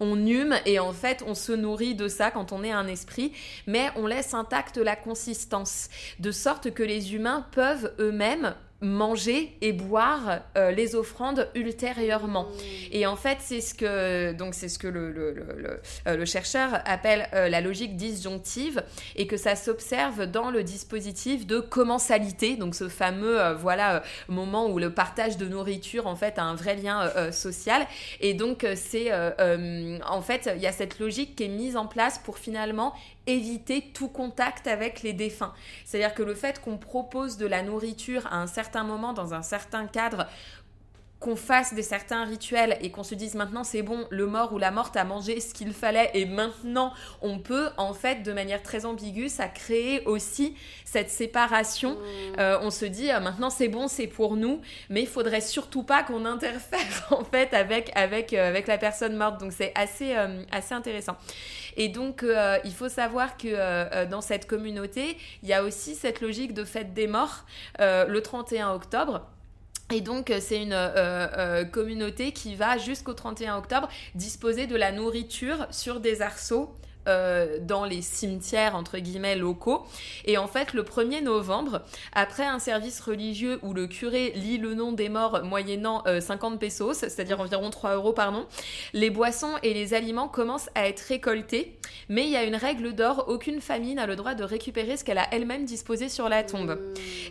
on hume et en fait on se nourrit de ça quand on est un esprit, mais on laisse intacte la consistance, de sorte que les humains peuvent eux-mêmes manger et boire euh, les offrandes ultérieurement. Et en fait, c'est ce que donc c'est ce que le, euh, chercheur appelle euh, la logique disjonctive et que ça s'observe dans le dispositif de commensalité, donc ce fameux voilà moment où le partage de nourriture en fait a un vrai lien social. Et donc c'est en fait il y a cette logique qui est mise en place pour finalement éviter tout contact avec les défunts. C'est-à-dire que le fait qu'on propose de la nourriture à un certain moment dans un certain cadre qu'on fasse des certains rituels et qu'on se dise maintenant c'est bon, le mort ou la morte a mangé ce qu'il fallait et maintenant on peut, en fait, de manière très ambiguë, ça crée aussi cette séparation. Euh, on se dit euh, maintenant c'est bon, c'est pour nous, mais il faudrait surtout pas qu'on interfère [laughs] en fait avec, avec, euh, avec la personne morte. Donc c'est assez, assez intéressant. Et donc, il faut savoir que dans cette communauté, il y a aussi cette logique de fête des morts le 31 octobre. Et donc, euh, c'est une euh, euh, communauté qui va jusqu'au 31 octobre disposer de la nourriture sur des arceaux. Euh, dans les cimetières entre guillemets locaux. Et en fait le 1er novembre après un service religieux où le curé lit le nom des morts moyennant euh, 50 pesos c'est-à-dire environ 3 euros pardon les boissons et les aliments commencent à être récoltés. Mais il y a une règle d'or aucune famille n'a le droit de récupérer ce qu'elle a elle-même disposé sur la tombe.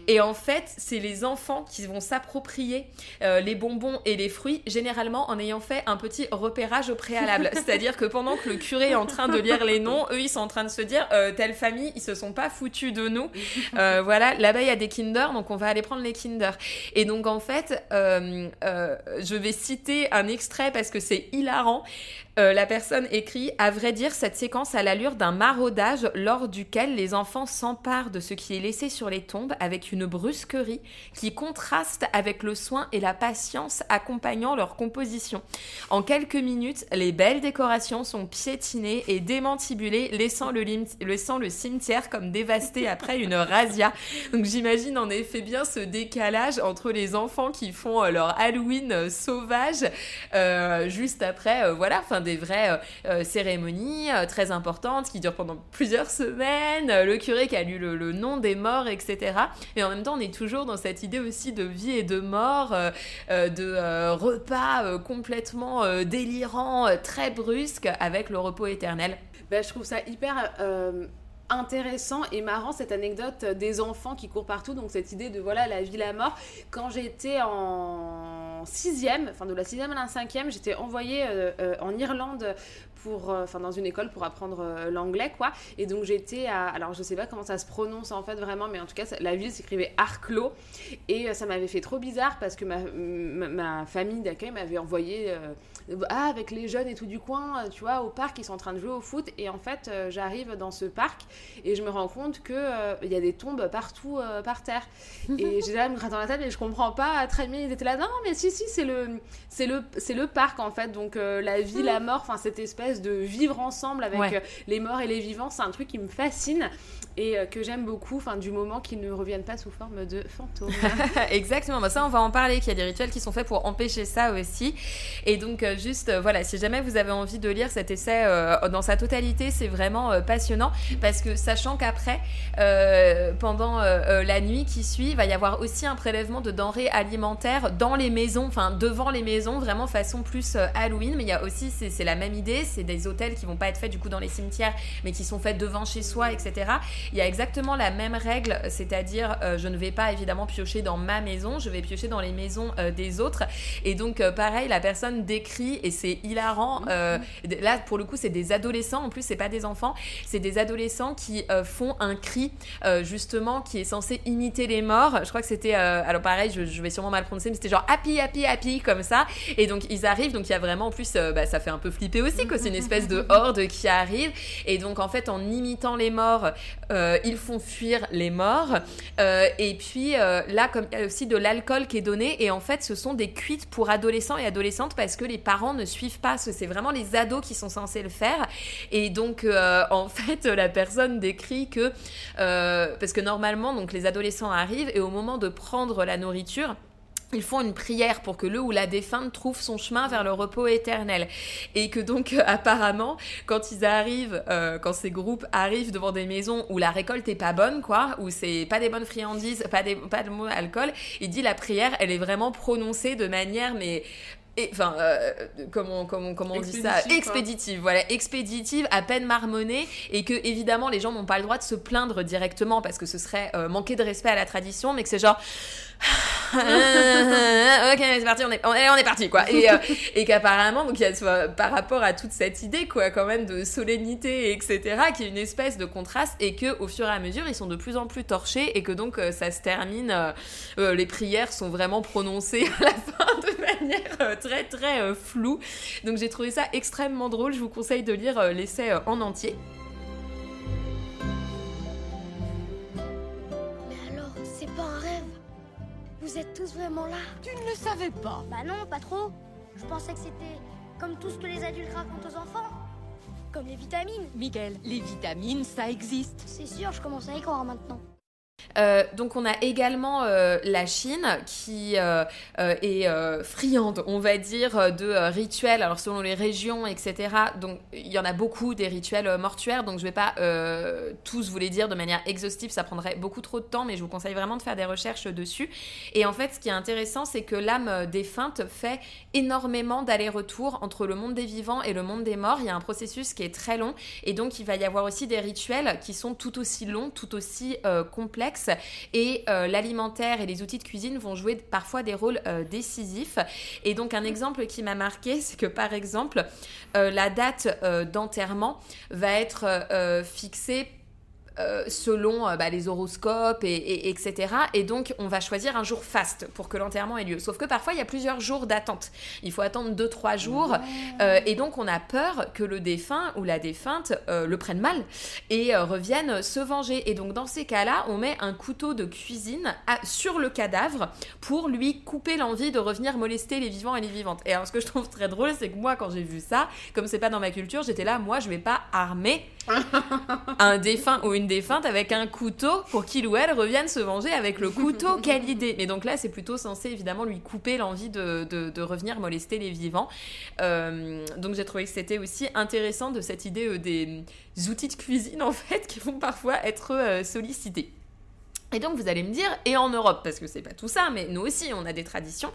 Et en fait, c'est les enfants qui vont s'approprier euh, les bonbons et les fruits, généralement en ayant fait un petit repérage au préalable. [laughs] C'est-à-dire que pendant que le curé est en train de lire les noms, eux, ils sont en train de se dire, euh, telle famille, ils se sont pas foutus de nous. Euh, voilà, là-bas, il y a des Kinder, donc on va aller prendre les Kinder. Et donc, en fait, euh, je vais citer un extrait parce que c'est hilarant. Euh, la personne écrit À vrai dire, cette séquence a l'allure d'un maraudage lors duquel les enfants s'emparent de ce qui est laissé sur les tombes avec une brusquerie qui contraste avec le soin et la patience accompagnant leur composition. En quelques minutes, les belles décorations sont piétinées et démantibulées, laissant le, cimetière comme dévasté après une razzia. Donc j'imagine en effet bien ce décalage entre les enfants qui font euh, leur Halloween euh, sauvage euh, juste après, voilà, enfin des vraies euh, euh, cérémonies euh, très importantes qui durent pendant plusieurs semaines, le curé qui a lu le, nom des morts, etc. Et en même temps, on est toujours dans cette idée aussi de vie et de mort, de repas complètement délirants, euh, très brusques, avec le repos éternel. Bah, je trouve ça hyper intéressant et marrant cette anecdote des enfants qui courent partout. Donc cette idée de voilà la vie, la mort. Quand j'étais en sixième, enfin de la sixième à la cinquième, j'étais envoyée euh, euh, en Irlande pour, euh, enfin dans une école pour apprendre euh, l'anglais quoi. Et donc j'étais à, alors je sais pas comment ça se prononce en fait vraiment, mais en tout cas la ville s'écrivait Arklow et euh, ça m'avait fait trop bizarre parce que ma, ma, ma famille d'accueil m'avait envoyé euh, ah, avec les jeunes et tout du coin, euh, tu vois, au parc, ils sont en train de jouer au foot. Et en fait, euh, j'arrive dans ce parc et je me rends compte que euh, il y a des tombes partout par terre. [laughs] et j'étais là, me grattant la tête, et je comprends pas très bien. Ils étaient là, non, mais si, si, c'est le, c'est le, c'est le parc en fait. Donc la vie, la mort, enfin cette espèce de vivre ensemble avec Ouais. les morts et les vivants, c'est un truc qui me fascine et euh, que j'aime beaucoup. Enfin, du moment qu'ils ne reviennent pas sous forme de fantômes. [laughs] Exactement, bah ça on va en parler, qu'il y a des rituels qui sont faits pour empêcher ça aussi. Et donc euh, juste, euh, voilà, si jamais vous avez envie de lire cet essai dans sa totalité, c'est vraiment passionnant parce que sachant qu'après, pendant la nuit qui suit, il va y avoir aussi un prélèvement de denrées alimentaires dans les maisons, enfin devant les maisons, vraiment façon plus Halloween. Mais il y a aussi, c'est la même idée, c'est des hôtels qui vont pas être faits du coup dans les cimetières, mais qui sont faits devant chez soi, etc. Il y a exactement la même règle, c'est-à-dire euh, je ne vais pas évidemment piocher dans ma maison, je vais piocher dans les maisons euh, des autres. Et donc euh, pareil, la personne décrit et c'est hilarant. euh, là pour le coup c'est des adolescents, en plus c'est pas des enfants, c'est des adolescents qui font un cri justement qui est censé imiter les morts. Je crois que c'était, alors pareil, je, je vais sûrement mal prononcer, mais c'était genre happy happy happy comme ça. Et donc ils arrivent, donc il y a vraiment en plus, bah, ça fait un peu flipper aussi, quoi. C'est une espèce de [laughs] horde qui arrive. Et donc en fait en imitant les morts, euh, ils font fuir les morts. Euh, et puis euh, là, comme il y a aussi de l'alcool qui est donné, et en fait, ce sont des cuites pour adolescents et adolescentes parce que les parents ne suivent pas. Ce- C'est vraiment les ados qui sont censés le faire. Et donc, en [laughs] fait, la personne décrit que parce que normalement, donc les adolescents arrivent et au moment de prendre la nourriture. Ils font une prière pour que le ou la défunte trouve son chemin vers le repos éternel. Et que donc, euh, [laughs] apparemment, quand ils arrivent, euh, quand ces groupes arrivent devant des maisons où la récolte est pas bonne, quoi, où c'est pas des bonnes friandises, pas, des, pas de mot alcool, il dit la prière, elle est vraiment prononcée de manière, mais enfin, euh, comment, comment, comment on dit ça. Expéditive, voilà, expéditive, à peine marmonnée, et que évidemment les gens n'ont pas le droit de se plaindre directement parce que ce serait euh, manquer de respect à la tradition, mais que c'est genre. [laughs] ok, c'est parti, on est, on est, parti, quoi. Et, euh, qu'apparemment, donc y a par rapport à toute cette idée, quoi, quand même de solennité, etc., qui est une espèce de contraste, et que au fur et à mesure, ils sont de plus en plus torchés, et que donc euh, ça se termine, euh, les prières sont vraiment prononcées à la fin de manière très très floue. Donc j'ai trouvé ça extrêmement drôle. Je vous conseille de lire l'essai en entier. Vous êtes tous vraiment là Tu ne le savais pas. Bah non, pas trop. Je pensais que c'était comme tout ce que les adultes racontent aux enfants. Comme les vitamines. Miguel, les vitamines, ça existe. C'est sûr, je commence à y croire maintenant. Euh, donc on a également euh, la Chine qui euh, est friande, on va dire, de rituels. Alors selon les régions, etc. Donc il y en a beaucoup des rituels mortuaires. Donc je vais pas tous vous les dire de manière exhaustive, ça prendrait beaucoup trop de temps, mais je vous conseille vraiment de faire des recherches dessus. Et en fait, ce qui est intéressant, c'est que l'âme défunte fait énormément d'allers-retours entre le monde des vivants et le monde des morts. Il y a un processus qui est très long, et donc il va y avoir aussi des rituels qui sont tout aussi longs, tout aussi euh, et euh, l'alimentaire et les outils de cuisine vont jouer parfois des rôles euh, décisifs. Et donc un exemple qui m'a marqué, [laughs] c'est que par exemple, euh, la date d'enterrement va être fixée euh, selon euh, bah, les horoscopes et, et- etc. Et donc, on va choisir un jour faste pour que l'enterrement ait lieu. Sauf que parfois, il y a plusieurs jours d'attente. Il faut attendre 2-3 jours. Euh, et donc, on a peur que le défunt ou la défunte le prenne mal et revienne se venger. Et donc, dans ces cas-là, on met un couteau de cuisine à- sur le cadavre pour lui couper l'envie de revenir molester les vivants et les vivantes. Et alors, ce que je trouve très drôle, c'est que moi, quand j'ai vu ça, comme c'est pas dans ma culture, j'étais là, moi, je vais pas armer un défunt ou une défunte avec un couteau pour qu'il ou elle revienne se venger avec le couteau. [laughs] Quelle idée Mais donc là, c'est plutôt censé évidemment lui couper l'envie de, de- de revenir molester les vivants. Euh, donc j'ai trouvé que c'était aussi intéressant de cette idée euh, des outils de cuisine en fait qui vont parfois être euh, sollicités. Et donc vous allez me dire, et en Europe, parce que c'est pas tout ça, mais nous aussi on a des traditions.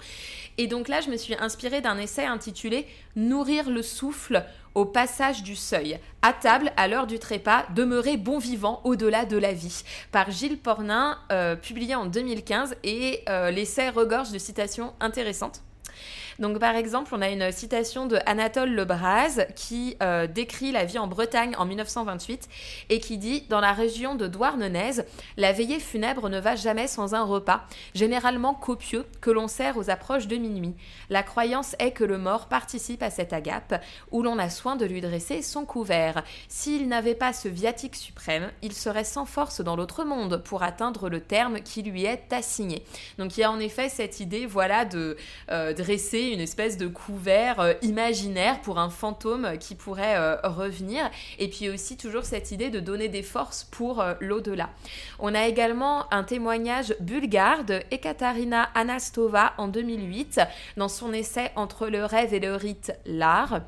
Et donc là je me suis inspirée d'un essai intitulé Nourrir le souffle au passage du seuil, à table, à l'heure du trépas, demeurer bon vivant au-delà de la vie, par Gilles Pornin, euh, publié en 2015, et euh, l'essai regorge de citations intéressantes. Donc par exemple, on a une citation de Anatole Lebras qui euh, décrit la vie en Bretagne en 1928 et qui dit Dans la région de Douarnenez, la veillée funèbre ne va jamais sans un repas, généralement copieux, que l'on sert aux approches de minuit. La croyance est que le mort participe à cette agape où l'on a soin de lui dresser son couvert. S'il n'avait pas ce viatique suprême, il serait sans force dans l'autre monde pour atteindre le terme qui lui est assigné. Donc il y a en effet cette idée, voilà, de euh, dresser une espèce de couvert euh, imaginaire pour un fantôme qui pourrait euh, revenir. Et puis aussi toujours cette idée de donner des forces pour euh, l'au-delà. On a également un témoignage bulgare de Ekaterina Anastova en 2008 dans son essai Entre le rêve et le rite, l'art.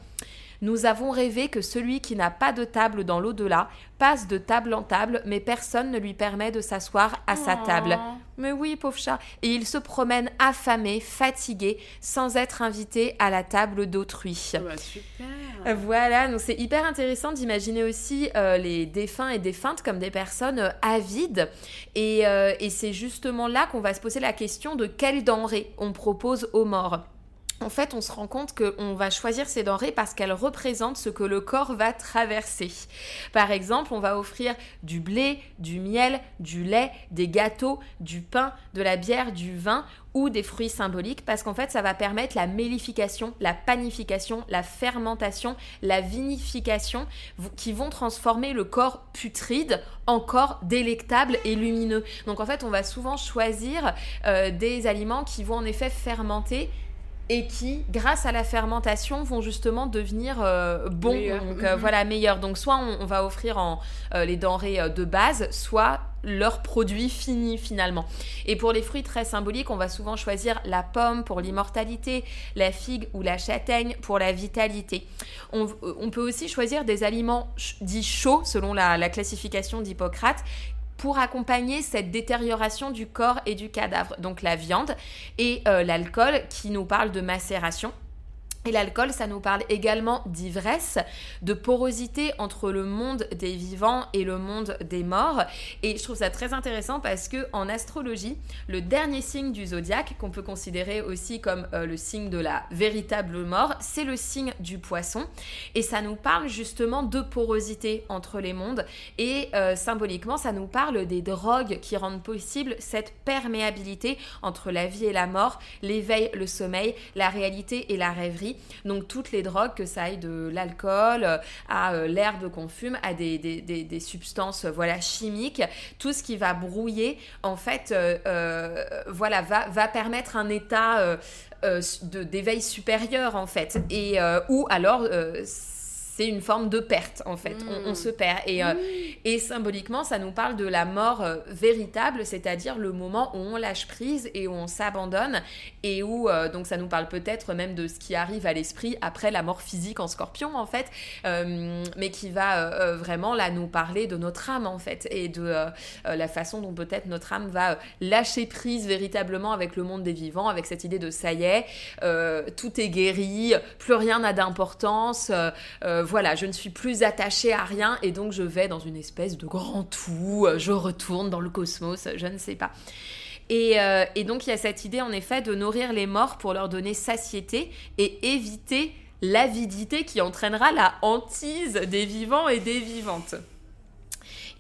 Nous avons rêvé que celui qui n'a pas de table dans l'au-delà passe de table en table, mais personne ne lui permet de s'asseoir à sa Oh. table. Mais oui, pauvre chat. Et il se promène affamé, fatigué, sans être invité à la table d'autrui. Ah bah, super. Voilà, donc c'est hyper intéressant d'imaginer aussi euh, les défunts et défuntes comme des personnes euh, avides. Et, euh, et c'est justement là qu'on va se poser la question de quelles denrées on propose aux morts. En fait, on se rend compte qu'on va choisir ces denrées parce qu'elles représentent ce que le corps va traverser. Par exemple, on va offrir du blé, du miel, du lait, des gâteaux, du pain, de la bière, du vin ou des fruits symboliques parce qu'en fait, ça va permettre la mélification, la panification, la fermentation, la vinification qui vont transformer le corps putride en corps délectable et lumineux. Donc en fait, on va souvent choisir euh, des aliments qui vont en effet fermenter et qui, grâce à la fermentation, vont justement devenir euh, bons, Meilleurs. donc euh, Mhm. voilà, meilleurs. Donc soit on, on va offrir en, euh, les denrées de base, soit leurs produits finis finalement. Et pour les fruits très symboliques, on va souvent choisir la pomme pour l'immortalité, la figue ou la châtaigne pour la vitalité. On, on peut aussi choisir des aliments ch- dits chauds selon la, la classification d'Hippocrate pour accompagner cette détérioration du corps et du cadavre. Donc la viande et euh, l'alcool qui nous parle de macération. Et l'alcool, ça nous parle également d'ivresse, de porosité entre le monde des vivants et le monde des morts. Et je trouve ça très intéressant parce que en astrologie, le dernier signe du zodiaque, qu'on peut considérer aussi comme euh, le signe de la véritable mort, c'est le signe du poisson. Et ça nous parle justement de porosité entre les mondes. Et euh, symboliquement, ça nous parle des drogues qui rendent possible cette perméabilité entre la vie et la mort, l'éveil, le sommeil, la réalité et la rêverie. Donc toutes les drogues, que ça aille de l'alcool euh, à euh, l'herbe qu'on fume, à des, des- des- des substances euh, voilà chimiques, tout ce qui va brouiller, en fait, euh, voilà, va, va permettre un état d'éveil supérieur en fait, et ou alors c'est une forme de perte en fait, on, on se perd. Et, euh, et symboliquement ça nous parle de la mort euh, véritable, c'est-à-dire le moment où on lâche prise et où on s'abandonne et où euh, donc ça nous parle peut-être même de ce qui arrive à l'esprit après la mort physique en scorpion en fait, mais qui va vraiment là nous parler de notre âme en fait et de la façon dont peut-être notre âme va lâcher prise véritablement avec le monde des vivants, avec cette idée de ça y est, tout est guéri, plus rien n'a d'importance, euh, euh, voilà, je ne suis plus attachée à rien et donc je vais dans une espèce de grand tout, euh, je retourne dans le cosmos, je ne sais pas. Et, euh, et donc il y a cette idée en effet de nourrir les morts pour leur donner satiété et éviter l'avidité qui entraînera la hantise des vivants et des vivantes.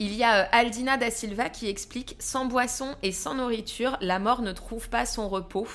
Il y a euh, Aldina da Silva qui explique Sans boisson et sans nourriture, la mort ne trouve pas son repos.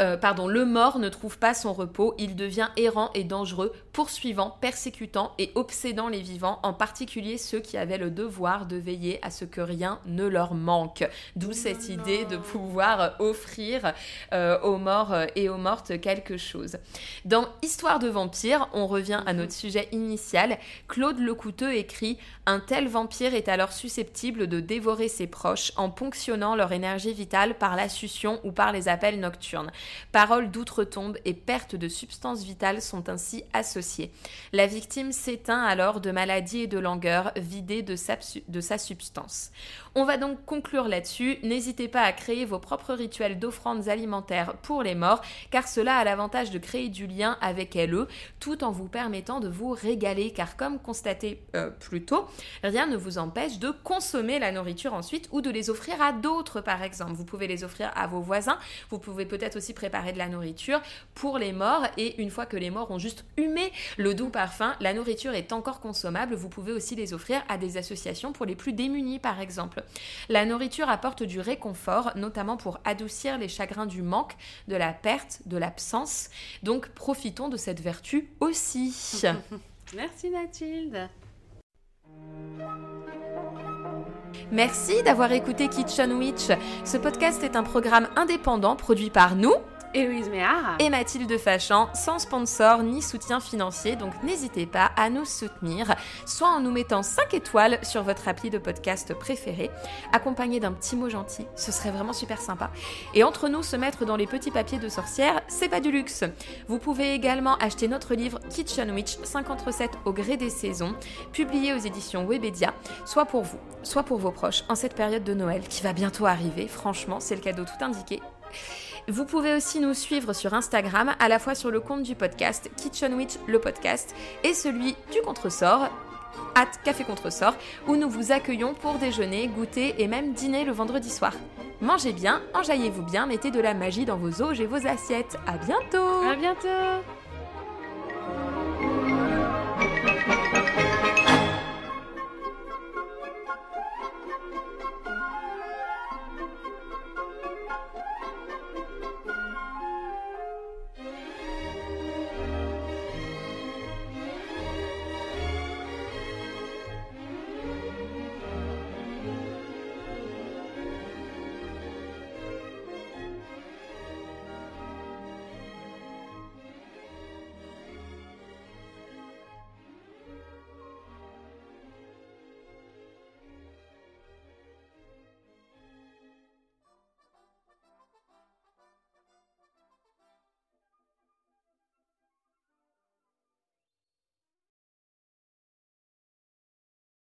Euh, pardon, le mort ne trouve pas son repos, il devient errant et dangereux, poursuivant, persécutant et obsédant les vivants, en particulier ceux qui avaient le devoir de veiller à ce que rien ne leur manque. D'où cette idée de pouvoir offrir euh, aux morts et aux mortes quelque chose. Dans Histoire de vampire, on revient à notre sujet initial. Claude Lecouteux écrit Un tel vampire est alors susceptible de dévorer ses proches en ponctionnant leur énergie vitale par la succion ou par les appels nocturnes. Paroles d'outre-tombe et perte de substances vitales sont ainsi associées. La victime s'éteint alors de maladie et de langueur, vidée de sa, de sa substance. On va donc conclure là-dessus. N'hésitez pas à créer vos propres rituels d'offrandes alimentaires pour les morts, car cela a l'avantage de créer du lien avec elles, tout en vous permettant de vous régaler, car comme constaté euh, plus tôt, rien ne vous empêche de consommer la nourriture ensuite ou de les offrir à d'autres, par exemple. Vous pouvez les offrir à vos voisins, vous pouvez peut-être aussi préparer de la nourriture pour les morts, et une fois que les morts ont juste humé le doux parfum, la nourriture est encore consommable, vous pouvez aussi les offrir à des associations pour les plus démunis, par exemple. La nourriture apporte du réconfort, notamment pour adoucir les chagrins du manque, de la perte, de l'absence. Donc profitons de cette vertu aussi. [laughs] Merci Mathilde. Merci d'avoir écouté Kitchen Witch. Ce podcast est un programme indépendant produit par nous, Héloïse Méard et Mathilde Fachan, sans sponsor ni soutien financier, donc n'hésitez pas à nous soutenir, soit en nous mettant 5 étoiles sur votre appli de podcast préféré, accompagné d'un petit mot gentil, ce serait vraiment super sympa. Et entre nous, se mettre dans les petits papiers de sorcière, c'est pas du luxe. Vous pouvez également acheter notre livre Kitchen Witch 50 recettes au gré des saisons, publié aux éditions Webedia, soit pour vous, soit pour vos proches, en cette période de Noël qui va bientôt arriver. Franchement, c'est le cadeau tout indiqué. Vous pouvez aussi nous suivre sur Instagram, à la fois sur le compte du podcast Kitchen Witch le podcast et celui du contresort at Café Contresort où nous vous accueillons pour déjeuner, goûter et même dîner le vendredi soir. Mangez bien, enjaillez-vous bien, mettez de la magie dans vos auges et vos assiettes. À bientôt. À bientôt.